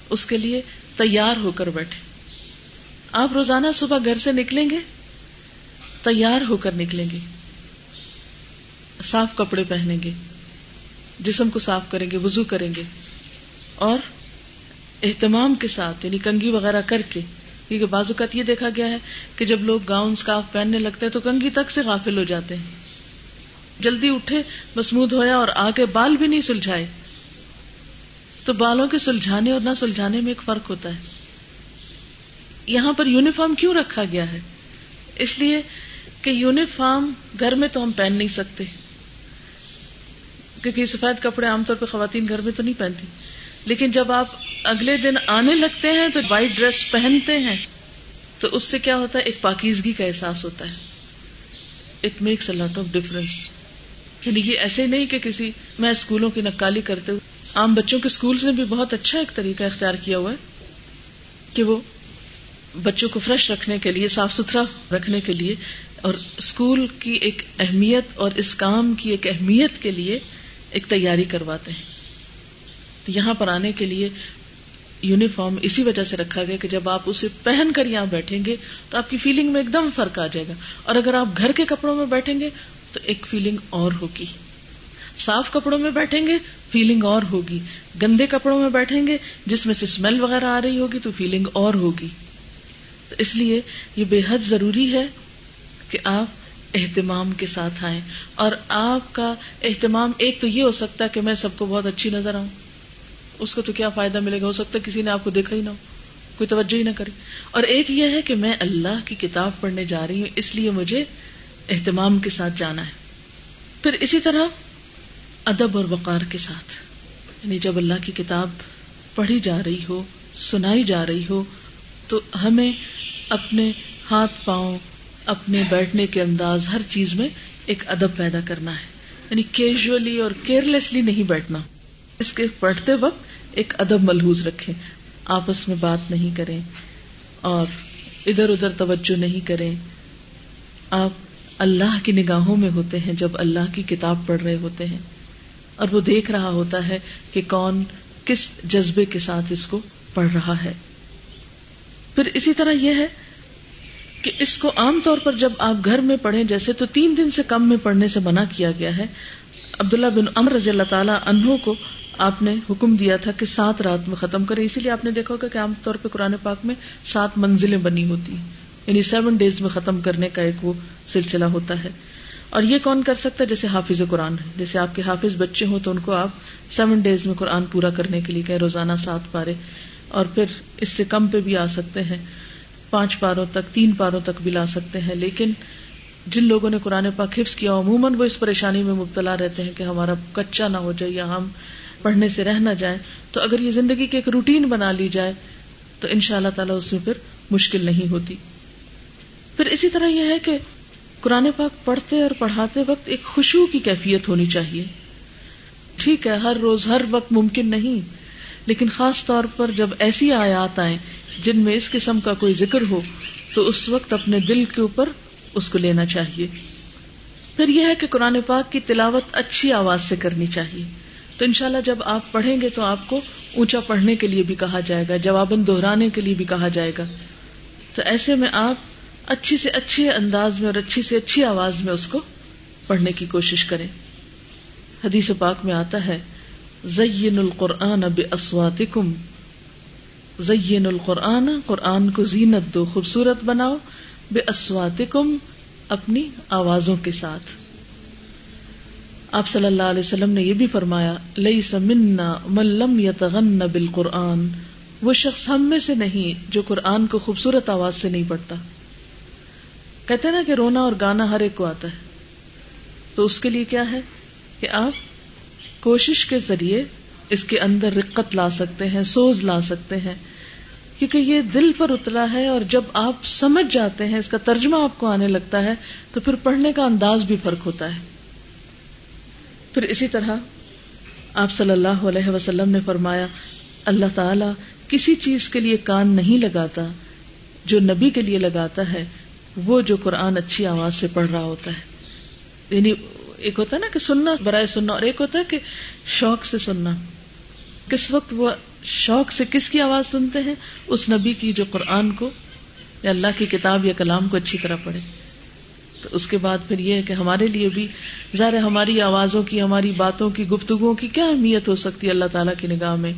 [SPEAKER 1] اس کے لیے تیار ہو کر بیٹھے آپ روزانہ صبح گھر سے نکلیں گے؟ تیار ہو کر نکلیں گے۔ صاف کپڑے پہنیں گے۔ جسم کو صاف کریں گے، وضو کریں گے۔ اور اہتمام کے ساتھ یعنی کنگھی وغیرہ کر کے کیونکہ بعض اوقات یہ دیکھا گیا ہے کہ جب لوگ گاؤن اسکارف پہننے لگتے ہیں تو کنگھی تک سے غافل ہو جاتے ہیں۔ جلدی اٹھے مسمود ہویا اور آگے بال بھی نہیں سلجھائے۔ تو بالوں کے سلجھانے اور نہ سلجھانے میں ایک فرق ہوتا ہے۔ یہاں پر یونیفارم کیوں رکھا گیا ہے؟ اس لیے کہ یونیفارم گھر میں تو ہم پہن نہیں سکتے۔ کیونکہ سفید کپڑے عام طور پہ خواتین گھر میں تو نہیں پہنتی۔ لیکن جب آپ اگلے دن آنے لگتے ہیں تو وائٹ ڈریس پہنتے ہیں، تو اس سے کیا ہوتا ہے؟ ایک پاکیزگی کا احساس ہوتا ہے۔ It makes a lot of difference یعنی یہ ایسے نہیں کہ کسی، میں اسکولوں کی نقالی کرتے ہوئے، عام بچوں کے اسکول نے بھی بہت اچھا ایک طریقہ اختیار کیا ہوا ہے کہ وہ بچوں کو فریش رکھنے کے لیے، صاف ستھرا رکھنے کے لیے اور اسکول کی ایک اہمیت اور اس کام کی ایک اہمیت کے لیے ایک تیاری کرواتے ہیں۔ یہاں پر آنے کے لیے یونیفارم اسی وجہ سے رکھا گیا کہ جب آپ اسے پہن کر یہاں بیٹھیں گے تو آپ کی فیلنگ میں ایک دم فرق آ جائے گا۔ اور اگر آپ گھر کے کپڑوں میں بیٹھیں گے تو ایک فیلنگ اور ہوگی۔ صاف کپڑوں میں بیٹھیں گے، فیلنگ اور ہوگی۔ گندے کپڑوں میں بیٹھیں گے، جس میں سے اسمیل وغیرہ آ رہی ہوگی تو فیلنگ اور ہوگی۔ تو اس لیے یہ بے حد ضروری ہے کہ آپ اہتمام کے ساتھ آئیں۔ اور آپ کا اہتمام ایک تو یہ ہو سکتا ہے کہ میں سب کو بہت اچھی نظر آؤں۔ اس کو تو کیا فائدہ ملے گا؟ ہو سکتا ہے کسی نے آپ کو دیکھا ہی نہ ہو۔ کوئی توجہ ہی نہ کرے۔ اور ایک یہ ہے کہ میں اللہ کی کتاب پڑھنے جا رہی ہوں، اس لیے مجھے اہتمام کے ساتھ جانا ہے۔ پھر اسی طرح ادب اور وقار کے ساتھ۔ یعنی جب اللہ کی کتاب پڑھی جا رہی ہو، سنائی جا رہی ہو، تو ہمیں اپنے ہاتھ پاؤں، اپنے بیٹھنے کے انداز، ہر چیز میں ایک ادب پیدا کرنا ہے۔ یعنی کیجولی اور کیئرلیسلی نہیں بیٹھنا۔ اس کے پڑھتے وقت ایک ادب ملحوظ رکھیں۔ آپس میں بات نہیں کریں اور ادھر ادھر توجہ نہیں کریں۔ آپ اللہ کی نگاہوں میں ہوتے ہیں جب اللہ کی کتاب پڑھ رہے ہوتے ہیں۔ اور وہ دیکھ رہا ہوتا ہے کہ کون کس جذبے کے ساتھ اس کو پڑھ رہا ہے۔ پھر اسی طرح یہ ہے کہ اس کو عام طور پر جب آپ گھر میں پڑھیں، جیسے تو تین دن سے کم میں پڑھنے سے منع کیا گیا ہے، عبداللہ بن امر رضی اللہ تعالیٰ انہوں کو آپ نے حکم دیا تھا کہ سات رات میں ختم کرے اسی لیے آپ نے دیکھا ہوگا کہ عام طور پہ قرآن پاک میں سات منزلیں بنی ہوتی ہیں۔ یعنی سیون ڈیز میں ختم کرنے کا ایک وہ سلسلہ ہوتا ہے۔ اور یہ کون کر سکتا ہے؟ جیسے حافظ قرآن ہے۔ جیسے آپ کے حافظ بچے ہوں تو ان کو آپ سیون ڈیز میں قرآن پورا کرنے کے لیے کہ روزانہ سات پارے۔ اور پھر اس سے کم پہ بھی آ سکتے ہیں۔ پانچ پاروں تک، تین پاروں تک بھی لا سکتے ہیں۔ لیکن جن لوگوں نے قرآن پاک حفظ کیا، عموماً وہ اس پریشانی میں مبتلا رہتے ہیں کہ ہمارا کچا نہ ہو جائے یا ہم پڑھنے سے رہ نہ جائیں تو اگر یہ زندگی کی ایک روٹین بنا لی جائے، تو ان شاء اللہ تعالیٰ اس میں پھر مشکل نہیں ہوتی۔ پھر اسی طرح یہ ہے کہ قرآن پاک پڑھتے اور پڑھاتے وقت ایک خوشبو کی کیفیت ہونی چاہیے۔ ٹھیک ہے، ہر روز، ہر وقت ممکن نہیں، لیکن خاص طور پر جب ایسی آیات آئیں جن میں اس قسم کا کوئی ذکر ہو، تو اس وقت اپنے دل کے اوپر اس کو لینا چاہیے۔ پھر یہ ہے کہ قرآن پاک کی تلاوت اچھی آواز سے کرنی چاہیے۔ تو انشاءاللہ جب آپ پڑھیں گے تو آپ کو اونچا پڑھنے کے لیے بھی کہا جائے گا، جواباً دہرانے کے لیے بھی کہا جائے گا۔ تو ایسے میں آپ اچھی سے اچھے انداز میں اور اچھی سے اچھی آواز میں اس کو پڑھنے کی کوشش کریں۔ حدیث پاک میں آتا ہے، زین القرآن اب اسواتکم زین القرآن، قرآن کو زینت دو، خوبصورت بناؤ بے اسوات اپنی آوازوں کے ساتھ۔ آپ صلی اللہ علیہ وسلم نے یہ بھی فرمایا لئی سمنا ملم یا تغن بال قرآن وہ شخص ہم میں سے نہیں جو قرآن کو خوبصورت آواز سے نہیں پڑھتا۔ کہتے نا کہ رونا اور گانا ہر ایک کو آتا ہے۔ تو اس کے لیے کیا ہے کہ آپ کوشش کے ذریعے اس کے اندر رقت لا سکتے ہیں، سوز لا سکتے ہیں۔ کیونکہ یہ دل پر اتلا ہے اور جب آپ سمجھ جاتے ہیں، اس کا ترجمہ آپ کو آنے لگتا ہے، تو پھر پڑھنے کا انداز بھی فرق ہوتا ہے۔ پھر اسی طرح آپ صلی اللہ علیہ وسلم نے فرمایا، اللہ تعالی کسی چیز کے لیے کان نہیں لگاتا، جو نبی کے لیے لگاتا ہے، وہ جو قرآن اچھی آواز سے پڑھ رہا ہوتا ہے۔ یعنی ایک ہوتا ہے نا کہ سننا برائے سننا، اور ایک ہوتا ہے کہ شوق سے سننا۔ کس وقت وہ شوق سے کس کی آواز سنتے ہیں؟ اس نبی کی جو قرآن کو یا اللہ کی کتاب یا کلام کو اچھی طرح پڑھے۔ تو اس کے بعد پھر یہ ہے کہ ہمارے لیے بھی ظاہر ہماری آوازوں کی، ہماری باتوں کی گفتگو کی کیا اہمیت ہو سکتی ہے اللہ تعالیٰ کی نگاہ میں؟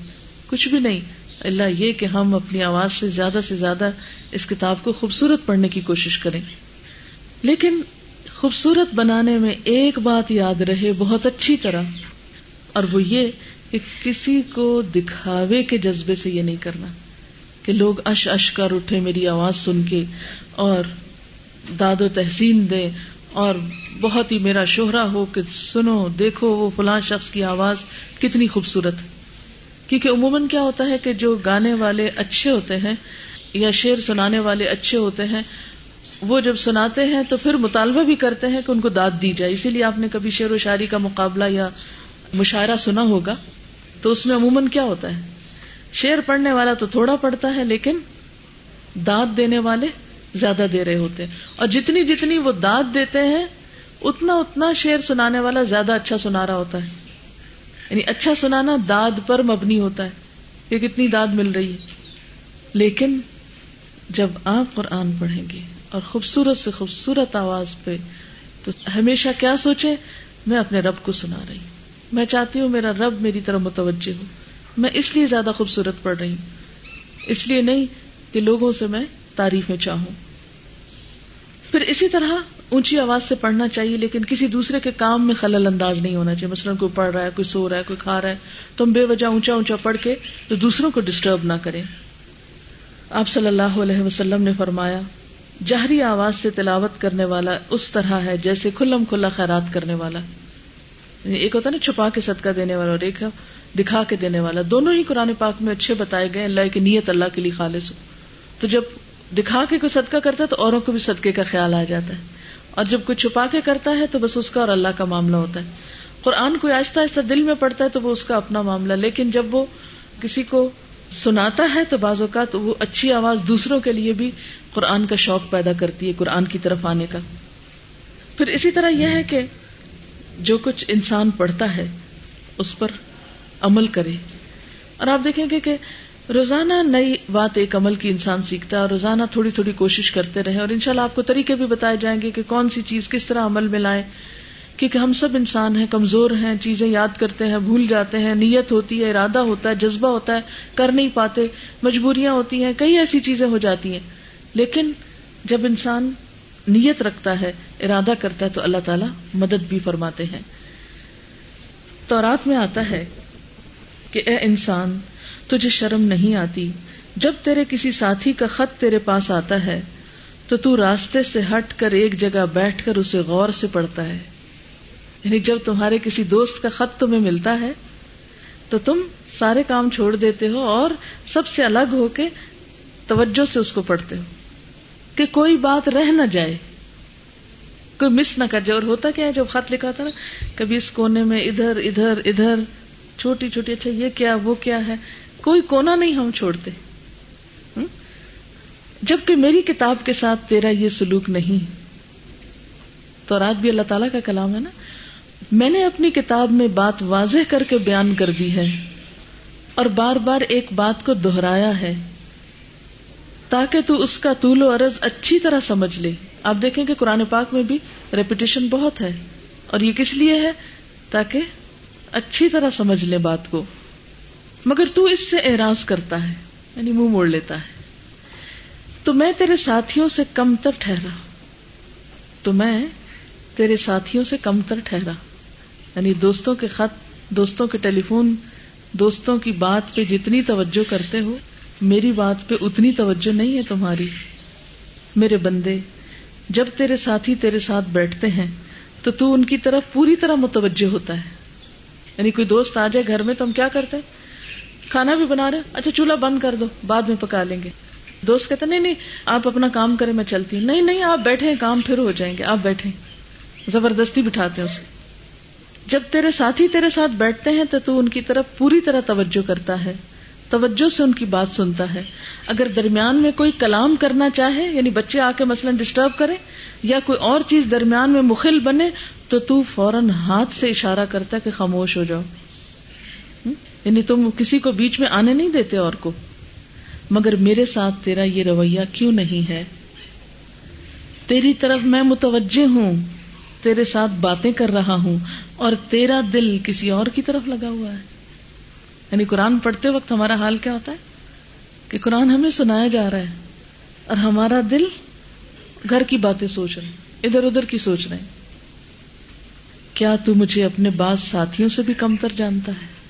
[SPEAKER 1] کچھ بھی نہیں۔ اللہ یہ کہ ہم اپنی آواز سے زیادہ سے زیادہ اس کتاب کو خوبصورت پڑھنے کی کوشش کریں۔ لیکن خوبصورت بنانے میں ایک بات یاد رہے بہت اچھی طرح، اور وہ یہ کہ کسی کو دکھاوے کے جذبے سے یہ نہیں کرنا کہ لوگ اش اش کر اٹھے میری آواز سن کے اور داد و تحسین دے اور بہت ہی میرا شوہرا ہو کہ سنو، دیکھو وہ فلاں شخص کی آواز کتنی خوبصورت۔ کیونکہ عموماً کیا ہوتا ہے کہ جو گانے والے اچھے ہوتے ہیں یا شعر سنانے والے اچھے ہوتے ہیں، وہ جب سناتے ہیں تو پھر مطالبہ بھی کرتے ہیں کہ ان کو داد دی جائے۔ اسی لیے آپ نے کبھی شعر و شاعری کا مقابلہ یا مشاعرہ سنا ہوگا۔ تو اس میں عموماً کیا ہوتا ہے؟ شیر پڑھنے والا تو تھوڑا پڑتا ہے، لیکن دانت دینے والے زیادہ دے رہے ہوتے ہیں۔ اور جتنی جتنی وہ دانت دیتے ہیں، اتنا اتنا شیر سنانے والا زیادہ اچھا سنا رہا ہوتا ہے۔ یعنی اچھا سنانا داد پر مبنی ہوتا ہے یہ کتنی داد مل رہی ہے۔ لیکن جب آپ قرآن پڑھیں گے اور خوبصورت سے خوبصورت آواز پہ، تو ہمیشہ کیا سوچے میں اپنے رب کو سنا رہی ہوں۔ میں چاہتی ہوں میرا رب میری طرف متوجہ ہو۔ میں اس لیے زیادہ خوبصورت پڑھ رہی ہوں۔ اس لیے نہیں کہ لوگوں سے میں تعریفیں چاہوں۔ پھر اسی طرح اونچی آواز سے پڑھنا چاہیے، لیکن کسی دوسرے کے کام میں خلل انداز نہیں ہونا چاہیے۔ مثلاً کوئی پڑھ رہا ہے، کوئی سو رہا ہے، کوئی کھا رہا ہے تو ہم بے وجہ اونچا اونچا پڑھ کے تو دوسروں کو ڈسٹرب نہ کریں۔ آپ صلی اللہ علیہ وسلم نے فرمایا، جہری آواز سے تلاوت کرنے والا اس طرح ہے جیسے کھلم کھلا خیرات کرنے والا۔ یعنی ایک ہوتا نا، چھپا کے صدقہ دینے والا اور ایک دکھا کے دینے والا۔ دونوں ہی قرآن پاک میں اچھے بتائے گئے اللہ کی نیت اللہ کے لیے خالص ہو۔ تو جب دکھا کے کوئی صدقہ کرتا ہے تو اوروں کو بھی صدقے کا خیال آ جاتا ہے۔ اور جب کوئی چھپا کے کرتا ہے تو بس اس کا اور اللہ کا معاملہ ہوتا ہے۔ قرآن کوئی آہستہ آہستہ دل میں پڑتا ہے تو وہ اس کا اپنا معاملہ، لیکن جب وہ کسی کو سناتا ہے تو بعض اوقات وہ اچھی آواز دوسروں کے لیے بھی قرآن کا شوق پیدا کرتی ہے، قرآن کی طرف آنے کا۔ پھر اسی طرح یہ ہے کہ جو کچھ انسان پڑھتا ہے، اس پر عمل کرے۔ اور آپ دیکھیں گے کہ روزانہ نئی بات ایک عمل کی انسان سیکھتا ہے اور روزانہ تھوڑی تھوڑی کوشش کرتے رہے اور انشاءاللہ آپ کو طریقے بھی بتائے جائیں گے کہ کون سی چیز کس طرح عمل میں لائیں۔ کیونکہ ہم سب انسان ہیں، کمزور ہیں، چیزیں یاد کرتے ہیں، بھول جاتے ہیں، نیت ہوتی ہے، ارادہ ہوتا ہے، جذبہ ہوتا ہے، کر نہیں پاتے، مجبوریاں ہوتی ہیں، کئی ایسی چیزیں ہو جاتی ہیں۔ لیکن جب انسان نیت رکھتا ہے، ارادہ کرتا ہے، تو اللہ تعالی مدد بھی فرماتے ہیں۔ تو رات میں آتا ہے کہ اے انسان تجھے شرم نہیں آتی۔ جب تیرے کسی ساتھی کا خط تیرے پاس آتا ہے، تو تو راستے سے ہٹ کر ایک جگہ بیٹھ کر اسے غور سے پڑھتا ہے۔ یعنی جب تمہارے کسی دوست کا خط تمہیں ملتا ہے، تو تم سارے کام چھوڑ دیتے ہو اور سب سے الگ ہو کے توجہ سے اس کو پڑھتے ہو۔ کہ کوئی بات رہ نہ جائے۔ کوئی مس نہ کر جائے۔ اور ہوتا کیا ہے جب خط لکھا تھا نا، کبھی اس کونے میں ادھر ادھر ادھر، چھوٹی چھوٹی اچھا یہ کیا، وہ کیا ہے؟ کوئی کونا نہیں ہم چھوڑتے۔ جبکہ میری کتاب کے ساتھ تیرا یہ سلوک نہیں۔ تو رات بھی اللہ تعالیٰ کا کلام ہے نا۔ میں نے اپنی کتاب میں بات واضح کر کے بیان کر دی ہے۔ اور بار بار ایک بات کو دہرایا ہے۔ تاکہ تو اس کا طول و عرض اچھی طرح سمجھ لے۔ آپ دیکھیں کہ قرآن پاک میں بھی ریپیٹیشن بہت ہے۔ اور یہ کس لیے ہے؟ تاکہ اچھی طرح سمجھ لے بات کو۔ مگر تو اس سے اعراض کرتا ہے یعنی منہ موڑ لیتا ہے۔ تو میں تیرے ساتھیوں سے کم تر ٹھہرا۔ تو میں تیرے ساتھیوں سے کم تر ٹھہرا۔ یعنی دوستوں کے خط، دوستوں کے ٹیلی فون دوستوں کی بات پہ جتنی توجہ کرتے ہو، میری بات پہ اتنی توجہ نہیں ہے تمہاری۔ میرے بندے، جب تیرے ساتھی تیرے ساتھ بیٹھتے ہیں، تو تو ان کی طرف پوری طرح متوجہ ہوتا ہے۔ یعنی کوئی دوست آ جائے گھر میں تو ہم کیا کرتے ہیں؟ کھانا بھی بنا رہے اچھا چولہا بند کر دو، بعد میں پکا لیں گے۔ دوست کہتے نہیں نہیں، آپ اپنا کام کریں، میں چلتی ہوں۔ نہیں نہیں، آپ بیٹھے کام پھر ہو جائیں گے، آپ بیٹھے زبردستی بٹھاتے ہیں اسے جب تیرے ساتھی تیرے ساتھ بیٹھتے ہیں تو تو ان کی طرف پوری طرح توجہ کرتا ہے۔ توجہ سے ان کی بات سنتا ہے۔ اگر درمیان میں کوئی کلام کرنا چاہے یعنی بچے آ کے مثلاً ڈسٹرب کرے یا کوئی اور چیز درمیان میں مخل بنے، تو تو فوراً ہاتھ سے اشارہ کرتا ہے کہ خاموش ہو جاؤ۔ یعنی تم کسی کو بیچ میں آنے نہیں دیتے اور کو۔ مگر میرے ساتھ تیرا یہ رویہ کیوں نہیں ہے؟ تیری طرف میں متوجہ ہوں، تیرے ساتھ باتیں کر رہا ہوں اور تیرا دل کسی اور کی طرف لگا ہوا ہے۔ یعنی قرآن پڑھتے وقت ہمارا حال کیا ہوتا ہے؟ کہ قرآن ہمیں سنایا جا رہا ہے اور ہمارا دل گھر کی باتیں سوچ رہے ادھر ادھر کی سوچ رہے کیا تو مجھے اپنے بعض ساتھیوں سے بھی کمتر جانتا ہے؟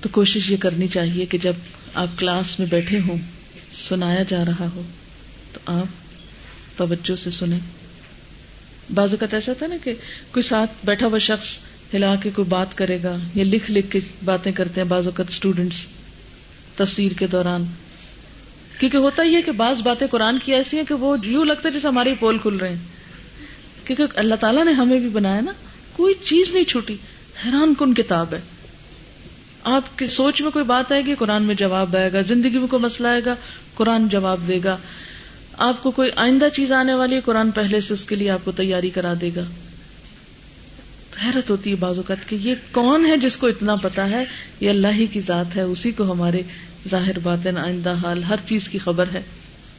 [SPEAKER 1] تو کوشش یہ کرنی چاہیے کہ جب آپ کلاس میں بیٹھے ہوں، سنایا جا رہا ہو، تو آپ توجہ سے سنیں۔ بعض اوقات ایسا تھا نا کہ کوئی ساتھ بیٹھا ہوا شخص ہلا کے کوئی بات کرے گا یا لکھ لکھ کے باتیں کرتے ہیں بعض اوقات اسٹوڈینٹس تفسیر کے دوران۔ کیونکہ ہوتا ہی ہے کہ بعض باتیں قرآن کی ایسی ہیں کہ وہ یوں لگتا ہے جیسے ہمارے پول کھل رہے ہیں۔ کیونکہ اللہ تعالیٰ نے ہمیں بھی بنایا نا، کوئی چیز نہیں چھوٹی، حیران کن کتاب ہے۔ آپ کی سوچ میں کوئی بات آئے گی، قرآن میں جواب آئے گا، زندگی میں کوئی مسئلہ آئے گا، قرآن جواب دے گا۔ آپ کو کوئی آئندہ چیز آنے والی ہے، قرآن پہلے سے اس کے لیے آپ کو تیاری کرا دے گا۔ حیرت ہوتی ہے بعض اوقات کہ یہ کون ہے جس کو اتنا پتا ہے؟ یہ اللہ ہی کی ذات ہے، اسی کو ہمارے ظاہر باطن آئندہ حال ہر چیز کی خبر ہے۔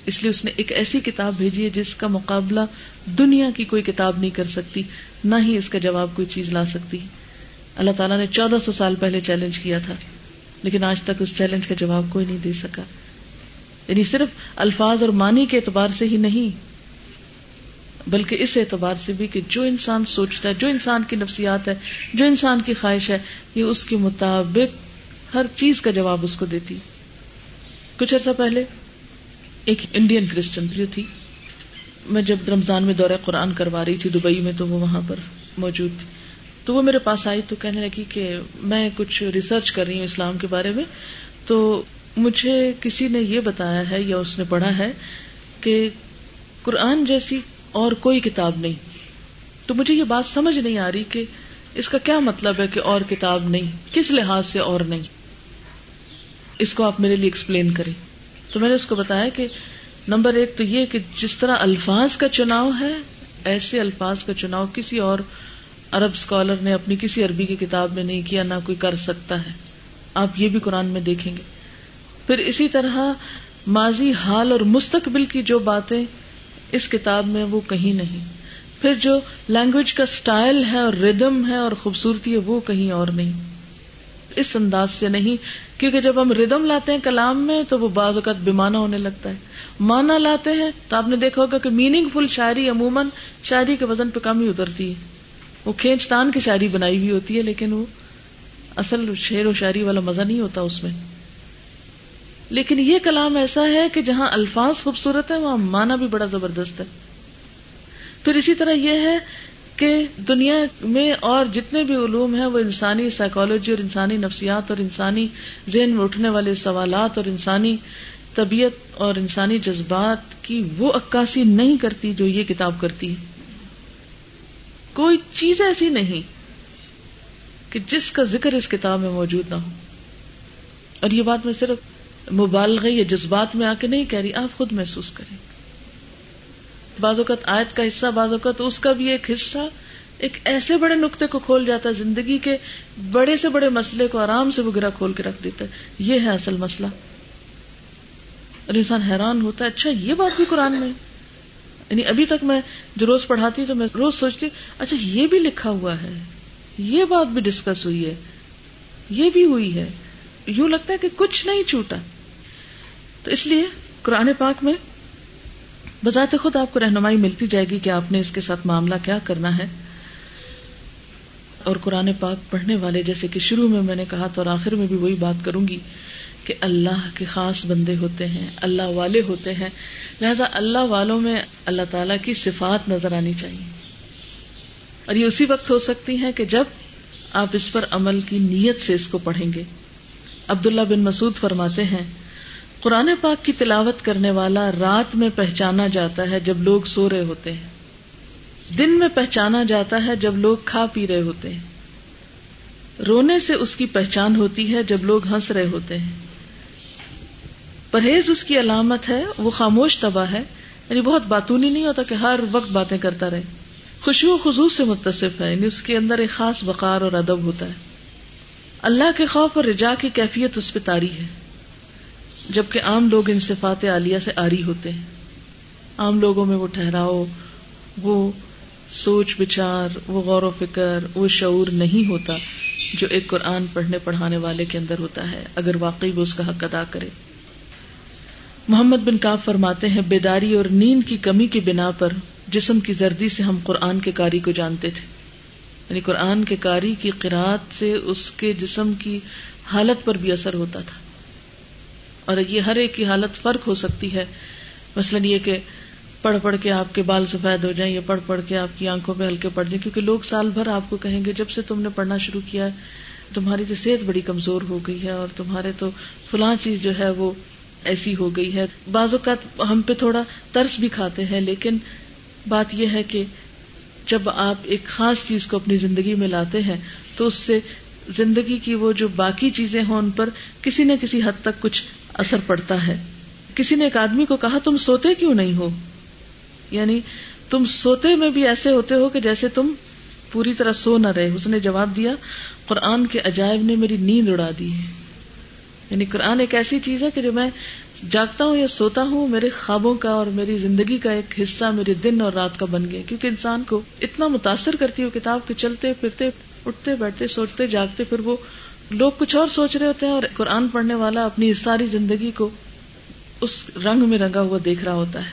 [SPEAKER 1] اس لیے اس نے ایک ایسی کتاب بھیجی ہے جس کا مقابلہ دنیا کی کوئی کتاب نہیں کر سکتی، نہ ہی اس کا جواب کوئی چیز لا سکتی۔ اللہ تعالیٰ نے چودہ سو سال پہلے چیلنج کیا تھا، لیکن آج تک اس چیلنج کا جواب کوئی نہیں دے سکا۔ یعنی صرف الفاظ اور معنی کے اعتبار سے ہی نہیں، بلکہ اس اعتبار سے بھی کہ جو انسان سوچتا ہے، جو انسان کی نفسیات ہے، جو انسان کی خواہش ہے، یہ اس کے مطابق ہر چیز کا جواب اس کو دیتی۔ کچھ عرصہ پہلے ایک انڈین کرسچن جو تھی، میں جب رمضان میں دورہ قرآن کروا رہی تھی دبئی میں، تو وہ وہاں پر موجود تھی۔ تو وہ میرے پاس آئی تو کہنے لگی کہ میں کچھ ریسرچ کر رہی ہوں اسلام کے بارے میں۔ تو مجھے کسی نے یہ بتایا ہے یا اس نے پڑھا ہے کہ قرآن جیسی اور کوئی کتاب نہیں۔ تو مجھے یہ بات سمجھ نہیں آ رہی کہ اس کا کیا مطلب ہے کہ اور کتاب نہیں، کس لحاظ سے اور نہیں؟ اس کو آپ میرے لیے ایکسپلین کریں۔ تو میں نے اس کو بتایا کہ نمبر ایک تو یہ کہ جس طرح الفاظ کا چناؤ ہے، ایسے الفاظ کا چناؤ کسی اور عرب اسکالر نے اپنی کسی عربی کی کتاب میں نہیں کیا، نہ کوئی کر سکتا ہے۔ آپ یہ بھی قرآن میں دیکھیں گے۔ پھر اسی طرح ماضی حال اور مستقبل کی جو باتیں اس کتاب میں وہ کہیں نہیں۔ پھر جو لینگویج کا سٹائل ہے اور ردم ہے اور خوبصورتی ہے وہ کہیں اور نہیں۔ اس انداز سے نہیں، کیونکہ جب ہم ردم لاتے ہیں کلام میں تو وہ بعض اوقات بیمانہ ہونے لگتا ہے۔ مانا لاتے ہیں تو آپ نے دیکھا ہوگا کہ میننگ فل شاعری عموماً شاعری کے وزن پہ کم ہی اترتی ہے۔ وہ کھینچ تان کی شاعری بنائی ہوئی ہوتی ہے، لیکن وہ اصل شعر و شاعری والا مزہ نہیں ہوتا اس میں۔ لیکن یہ کلام ایسا ہے کہ جہاں الفاظ خوبصورت ہے وہاں مانا بھی بڑا زبردست ہے۔ پھر اسی طرح یہ ہے کہ دنیا میں اور جتنے بھی علوم ہیں، وہ انسانی سائیکولوجی اور انسانی نفسیات اور انسانی ذہن میں اٹھنے والے سوالات اور انسانی طبیعت اور انسانی جذبات کی وہ عکاسی نہیں کرتی جو یہ کتاب کرتی ہے۔ کوئی چیز ایسی نہیں کہ جس کا ذکر اس کتاب میں موجود نہ ہو۔ اور یہ بات میں صرف مبالغ یا جذبات میں آ کے نہیں کہہ رہی، آپ خود محسوس کریں۔ بعض اوقات آیت کا حصہ، بعض اوقات اس کا بھی ایک حصہ، ایک ایسے بڑے نقطے کو کھول جاتا ہے زندگی کے بڑے سے بڑے مسئلے کو آرام سے وہ گرا کھول کے رکھ دیتا ہے۔ یہ ہے اصل مسئلہ۔ اور انسان حیران ہوتا ہے اچھا یہ بات بھی قرآن میں یعنی ابھی تک میں جو روز پڑھاتی تو میں روز سوچتی اچھا یہ بھی لکھا ہوا ہے، یہ بات بھی ڈسکس ہوئی ہے، یہ بھی ہوئی ہے، یوں لگتا ہے کہ کچھ نہیں چھوٹا۔ تو اس لیے قرآن پاک میں بذات خود آپ کو رہنمائی ملتی جائے گی کہ آپ نے اس کے ساتھ معاملہ کیا کرنا ہے۔ اور قرآن پاک پڑھنے والے، جیسے کہ شروع میں میں نے کہا تو اور آخر میں بھی وہی بات کروں گی۔ کہ اللہ کے خاص بندے ہوتے ہیں، اللہ والے ہوتے ہیں۔ لہذا اللہ والوں میں اللہ تعالی کی صفات نظر آنی چاہیے۔ اور یہ اسی وقت ہو سکتی ہے کہ جب آپ اس پر عمل کی نیت سے اس کو پڑھیں گے۔ عبداللہ بن مسعود فرماتے ہیں، قرآن پاک کی تلاوت کرنے والا رات میں پہچانا جاتا ہے جب لوگ سو رہے ہوتے ہیں۔ دن میں پہچانا جاتا ہے جب لوگ کھا پی رہے ہوتے ہیں۔ رونے سے اس کی پہچان ہوتی ہے جب لوگ ہنس رہے ہوتے ہیں۔ پرہیز اس کی علامت ہے، وہ خاموش تباہ ہے۔ یعنی بہت باتونی نہیں ہوتا کہ ہر وقت باتیں کرتا رہے۔ خوشبو خصوص سے متصف ہے یعنی اس کے اندر ایک خاص وقار اور ادب ہوتا ہے۔ اللہ کے خوف اور رجا کی کیفیت اس پہ تاری ہے۔ جبکہ عام لوگ ان صفات عالیہ سے آری ہوتے ہیں۔ عام لوگوں میں وہ ٹھہراؤ، وہ سوچ بچار، وہ غور و فکر، وہ شعور نہیں ہوتا جو ایک قرآن پڑھنے پڑھانے والے کے اندر ہوتا ہے۔ اگر واقعی وہ اس کا حق ادا کرے۔ محمد بن کاف فرماتے ہیں، بیداری اور نیند کی کمی کی بنا پر جسم کی زردی سے ہم قرآن کے کاری کو جانتے تھے۔ یعنی قرآن کے کاری کی قرآت سے اس کے جسم کی حالت پر بھی اثر ہوتا تھا۔ اور یہ ہر ایک کی حالت فرق ہو سکتی ہے۔ مثلاً یہ کہ پڑھ پڑھ کے آپ کے بال سفید ہو جائیں یا پڑھ پڑھ کے آپ کی آنکھوں پہ ہلکے پڑ جائیں، کیونکہ لوگ سال بھر آپ کو کہیں گے، جب سے تم نے پڑھنا شروع کیا ہے، تمہاری تو صحت بڑی کمزور ہو گئی ہے اور تمہارے تو فلاں چیز جو ہے وہ ایسی ہو گئی ہے۔ بعض اوقات ہم پہ تھوڑا ترس بھی کھاتے ہیں، لیکن بات یہ ہے کہ جب آپ ایک خاص چیز کو اپنی زندگی میں لاتے ہیں، تو اس سے زندگی کی وہ جو باقی چیزیں ہوں، ان پر کسی نہ کسی حد تک کچھ اثر پڑتا ہے۔ کسی نے ایک آدمی کو کہا، تم سوتے کیوں نہیں ہو؟ یعنی تم سوتے میں بھی ایسے ہوتے ہو کہ جیسے تم پوری طرح سو نہ رہے۔ اس نے جواب دیا، قرآن کے عجائب نے میری نیند اڑا دی ہے۔ یعنی قرآن ایک ایسی چیز ہے کہ جو میں جاگتا ہوں یا سوتا ہوں، میرے خوابوں کا اور میری زندگی کا ایک حصہ، میرے دن اور رات کا بن گیا۔ کیونکہ انسان کو اتنا متاثر کرتی ہے کتاب کے چلتے، پھرتے، اٹھتے، بیٹھتے، سوچتے، جاگتے، پھر وہ لوگ کچھ اور سوچ رہے ہوتے ہیں اور قرآن پڑھنے والا اپنی ساری زندگی کو اس رنگ میں رنگا ہوا دیکھ رہا ہوتا ہے۔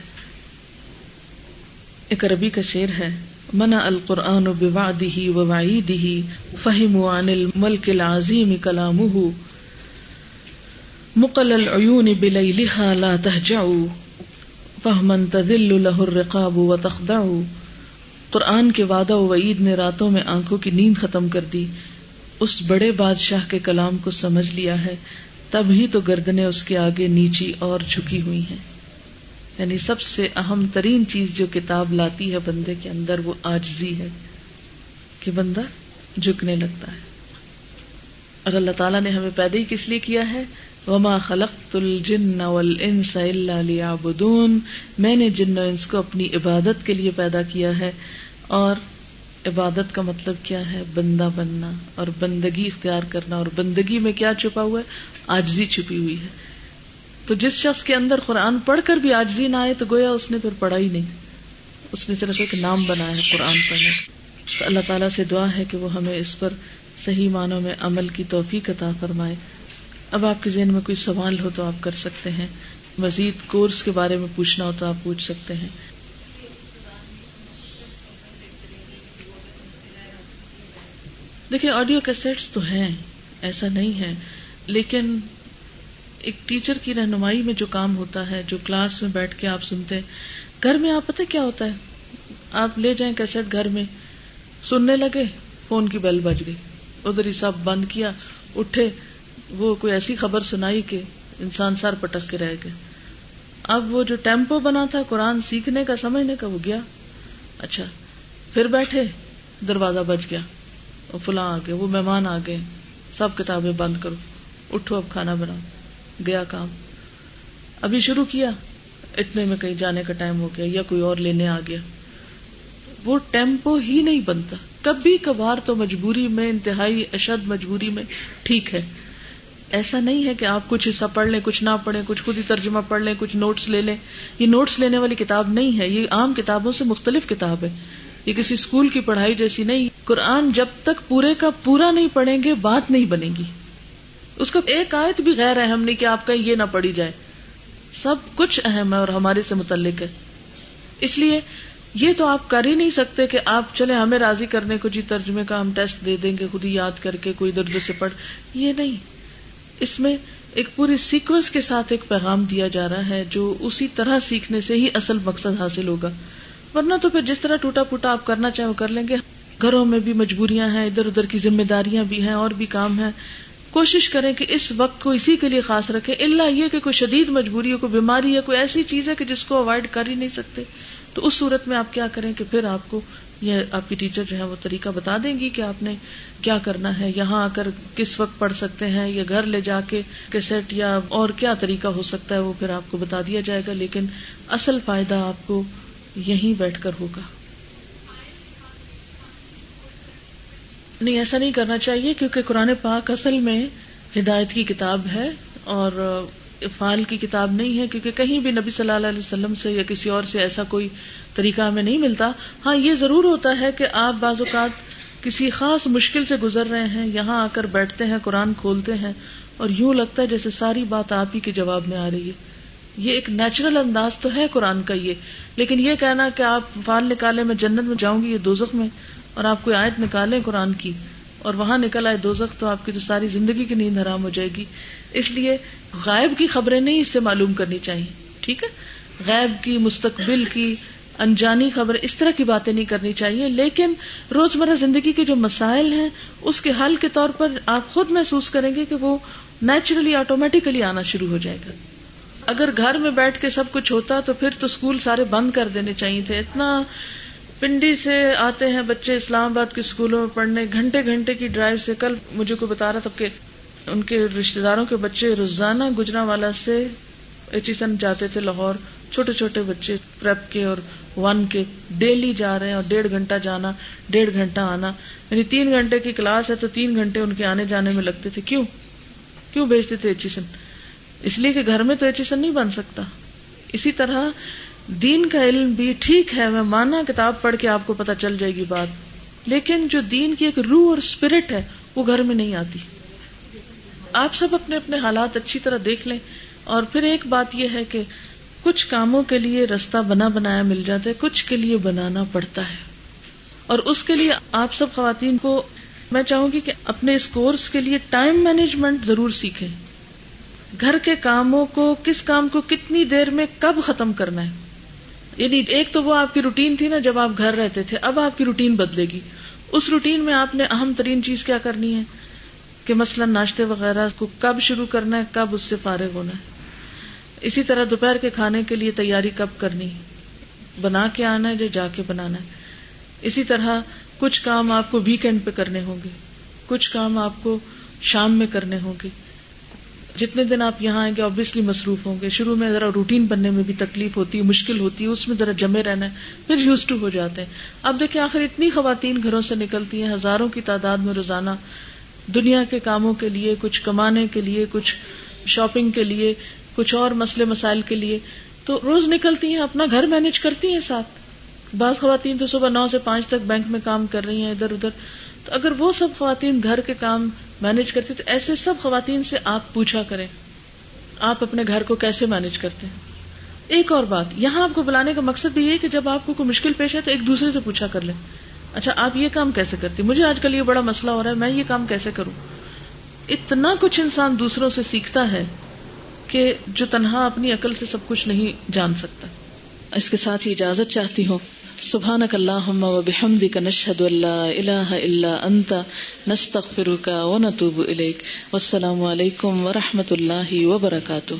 [SPEAKER 1] ایک عربی کا شعر ہے منا القرآن و بوادی و وعیدی فہم عن الملک العظیم کلامه مقل العیون بلیلها لا تهجع فهما تذل له الرقاب وتخضع قرآن کے وعدہ و وعید نے راتوں میں آنکھوں کی نیند ختم کر دی۔ اس بڑے بادشاہ کے کلام کو سمجھ لیا ہے۔ تب ہی تو گردنے اس کے آگے نیچی اور جھکی ہوئی ہیں۔ یعنی سب سے اہم ترین چیز جو کتاب لاتی ہے بندے کے اندر وہ آجزی ہے کہ بندہ جھکنے لگتا ہے۔ اور اللہ تعالیٰ نے ہمیں پیدا ہی کس لیے کیا ہے؟ وما خلق الجن والانس الا ليعبدون۔ میں نے جن و انس کو اپنی عبادت کے لیے پیدا کیا ہے۔ اور عبادت کا مطلب کیا ہے؟ بندہ بننا اور بندگی اختیار کرنا۔ اور بندگی میں کیا چھپا ہوا ہے؟ آجزی چھپی ہوئی ہے۔ تو جس شخص کے اندر قرآن پڑھ کر بھی آجزی نہ آئے، تو گویا اس نے پھر پڑھا ہی نہیں۔ اس نے صرف ایک نام بنایا ہے، قرآن پڑھنے۔ تو اللہ تعالیٰ سے دعا ہے کہ وہ ہمیں اس پر صحیح معنوں میں عمل کی توفیق عطا فرمائے۔ اب آپ کے ذہن میں کوئی سوال ہو تو آپ کر سکتے ہیں۔ مزید کورس کے بارے میں پوچھنا ہو تو آپ پوچھ سکتے ہیں۔ دیکھیے آڈیو کیسٹس تو ہیں، ایسا نہیں ہے۔ لیکن ایک ٹیچر کی رہنمائی میں جو کام ہوتا ہے، جو کلاس میں بیٹھ کے آپ سنتے ہیں گھر میں آپ پتہ کیا ہوتا ہے؟ آپ لے جائیں کیسٹ گھر میں، سننے لگے، فون کی بیل بج گئی۔ ادھر ہی سب بند کیا، اٹھے۔ وہ کوئی ایسی خبر سنائی کہ انسان سر پٹک کے رہ گئے اب وہ جو ٹیمپو بنا تھا قرآن سیکھنے کا، سمجھنے کا، وہ گیا۔ اچھا پھر بیٹھے، دروازہ بج گیا۔ فلاں آ گئے وہ مہمان آ گئے سب کتابیں بند کرو، اٹھو، اب کھانا بناؤ۔ گیا کام۔ ابھی شروع کیا۔ اتنے میں کہیں جانے کا ٹائم ہو گیا یا کوئی اور لینے آ گیا۔ وہ ٹیمپو ہی نہیں بنتا۔ کبھی کبھار تو مجبوری میں، انتہائی اشد مجبوری میں ٹھیک ہے۔ ایسا نہیں ہے کہ آپ کچھ حصہ پڑھ لیں، کچھ نہ پڑھیں، کچھ خود ہی ترجمہ پڑھ لیں، کچھ نوٹس لے لیں۔ یہ نوٹس لینے والی کتاب نہیں ہے، یہ عام کتابوں سے مختلف کتاب ہے۔ یہ کسی اسکول کی پڑھائی جیسی نہیں۔ قرآن جب تک پورے کا پورا نہیں پڑھیں گے، بات نہیں بنے گی۔ اس کا ایک آیت بھی غیر اہم نہیں کہ آپ کا یہ نہ پڑھی جائے۔ سب کچھ اہم ہے اور ہمارے سے متعلق ہے۔ اس لیے یہ تو آپ کر ہی نہیں سکتے کہ آپ چلے ہمیں راضی کرنے کو جی ترجمے کا ہم ٹیسٹ دے دیں گے، خود ہی یاد کر کے کوئی درد سے پڑھ۔ یہ نہیں۔ اس میں ایک پوری سیکوینس کے ساتھ ایک پیغام دیا جا رہا ہے جو اسی طرح سیکھنے سے ہی اصل مقصد حاصل ہوگا۔ ورنہ تو پھر جس طرح ٹوٹا پوٹا آپ کرنا چاہیں وہ کر لیں گے۔ گھروں میں بھی مجبوریاں ہیں، ادھر ادھر کی ذمہ داریاں بھی ہیں اور بھی کام ہے کوشش کریں کہ اس وقت کو اسی کے لیے خاص رکھے اللہ یہ کہ کوئی شدید مجبوری ہے کوئی بیماری ہے کوئی ایسی چیز ہے کہ جس کو اوائڈ کر ہی نہیں سکتے۔ تو اس صورت میں آپ کیا کریں کہ پھر آپ کو یہ آپ کی ٹیچر جو ہے وہ طریقہ بتا دیں گی کہ آپ نے کیا کرنا ہے، یہاں آ کر کس وقت پڑھ سکتے ہیں، یا گھر لے جا کے کیسٹ یا اور کیا طریقہ ہو سکتا ہے وہ پھر آپ کو بتا دیا جائے گا، لیکن اصل فائدہ آپ کو یہیں بیٹھ کر ہوگا۔ نہیں، ایسا نہیں کرنا چاہیے کیونکہ قرآن پاک اصل میں ہدایت کی کتاب ہے اور فال کی کتاب نہیں ہے کیونکہ کہیں بھی نبی صلی اللہ علیہ وسلم سے یا کسی اور سے ایسا کوئی طریقہ ہمیں نہیں ملتا۔ ہاں یہ ضرور ہوتا ہے کہ آپ بعض اوقات کسی خاص مشکل سے گزر رہے ہیں، یہاں آ کر بیٹھتے ہیں، قرآن کھولتے ہیں اور یوں لگتا ہے جیسے ساری بات آپ ہی کے جواب میں آ رہی ہے۔ یہ ایک نیچرل انداز تو ہے قرآن کا یہ، لیکن یہ کہنا کہ آپ فال نکالے میں جنت میں جاؤں گی، یہ دوزخ میں، اور آپ کوئی آیت نکالیں قرآن کی۔ اور وہاں نکل آئے دوزخ تو آپ کی تو ساری زندگی کی نیند حرام ہو جائے گی۔ اس لیے غائب کی خبریں نہیں اس سے معلوم کرنی چاہیے، ٹھیک ہے؟ غائب کی، مستقبل کی، انجانی خبر، اس طرح کی باتیں نہیں کرنی چاہیے۔ لیکن روزمرہ زندگی کے جو مسائل ہیں، اس کے حل کے طور پر آپ خود محسوس کریں گے کہ وہ نیچرلی، آٹومیٹیکلی آنا شروع ہو جائے گا۔ اگر گھر میں بیٹھ کے سب کچھ ہوتا تو پھر تو اسکول سارے بند کر دینے چاہیے تھے۔ اتنا پنڈی سے آتے ہیں بچے اسلام آباد کے اسکولوں میں پڑھنے، گھنٹے گھنٹے کی ڈرائیو سے۔ کل مجھے کو بتا رہا تھا کہ ان کے رشتے داروں کے بچے روزانہ گجرا والا سے ایچیسن جاتے تھے لاہور۔ چھوٹے چھوٹے بچے پریپ کے اور ون کے ڈیلی جا رہے ہیں اور ڈیڑھ گھنٹہ جانا، ڈیڑھ گھنٹہ آنا۔ یعنی تین گھنٹے کی کلاس ہے تو تین گھنٹے ان کے آنے جانے میں لگتے تھے۔ کیوں؟ کیوں بھیجتے تھے ایچیسن؟ اس لیے کہ گھر میں تو ایچیسن نہیں بن سکتا۔ اسی طرح دین کا علم بھی ٹھیک ہے، میں مانا کتاب پڑھ کے آپ کو پتا چل جائے گی بات۔ لیکن جو دین کی ایک روح اور اسپرٹ ہے، وہ گھر میں نہیں آتی۔ آپ سب اپنے اپنے حالات اچھی طرح دیکھ لیں۔ اور پھر ایک بات یہ ہے کہ کچھ کاموں کے لیے رستہ بنا بنایا مل جاتا ہے، کچھ کے لیے بنانا پڑتا ہے۔ اور اس کے لیے آپ سب خواتین کو میں چاہوں گی کہ اپنے اس کورس کے لیے ٹائم مینجمنٹ ضرور سیکھیں۔ گھر کے کاموں کو، کس کام کو کتنی دیر میں کب ختم کرنا ہے؟ یعنی ایک تو وہ آپ کی روٹین تھی نا جب آپ گھر رہتے تھے، اب آپ کی روٹین بدلے گی۔ اس روٹین میں آپ نے اہم ترین چیز کیا کرنی ہے؟ کہ مثلا ناشتے وغیرہ کو کب شروع کرنا ہے، کب اس سے فارغ ہونا ہے۔ اسی طرح دوپہر کے کھانے کے لیے تیاری کب کرنی بنا کے آنا ہے یا جا کے بنانا ہے؟ اسی طرح کچھ کام آپ کو ویکینڈ پہ کرنے ہوں گے، کچھ کام آپ کو شام میں کرنے ہوں گے۔ جتنے دن آپ یہاں آئیں گے آبیسلی مصروف ہوں گے۔ شروع میں ذرا روٹین بننے میں بھی تکلیف ہوتی ہے مشکل ہوتی ہے اس میں ذرا جمے رہنا ہے، پھر یوز ٹو ہو جاتے ہیں۔ اب دیکھیں، آخر اتنی خواتین گھروں سے نکلتی ہیں، ہزاروں کی تعداد میں روزانہ۔ دنیا کے کاموں کے لیے، کچھ کمانے کے لیے، کچھ شاپنگ کے لیے، کچھ اور مسئلے، مسائل کے لیے۔ تو روز نکلتی ہیں، اپنا گھر مینج کرتی ہیں ساتھ۔ بعض خواتین تو صبح نو سے پانچ تک بینک میں کام کر رہی ہیں، ادھر ادھر۔ تو اگر وہ سب خواتین گھر کے کام مینج کرتی تو ایسے سب خواتین سے آپ پوچھا کریں، آپ اپنے گھر کو کیسے مینج کرتے ہیں؟ ایک اور بات، یہاں آپ کو بلانے کا مقصد بھی یہ کہ جب آپ کو کوئی مشکل پیش ہے تو ایک دوسرے سے پوچھا کر لیں۔ اچھا آپ یہ کام کیسے کرتی؟ مجھے آج کل یہ بڑا مسئلہ ہو رہا ہے، میں یہ کام کیسے کروں؟ اتنا کچھ انسان دوسروں سے سیکھتا ہے کہ جو تنہا اپنی عقل سے سب کچھ نہیں جان سکتا۔ اس کے ساتھ ہی اجازت چاہتی ہوں۔ سبحانك اللهم وبحمدك نشهد ان لا اله الا انت نستغفرك ونتوب اليك والسلام عليكم ورحمۃ الله وبركاته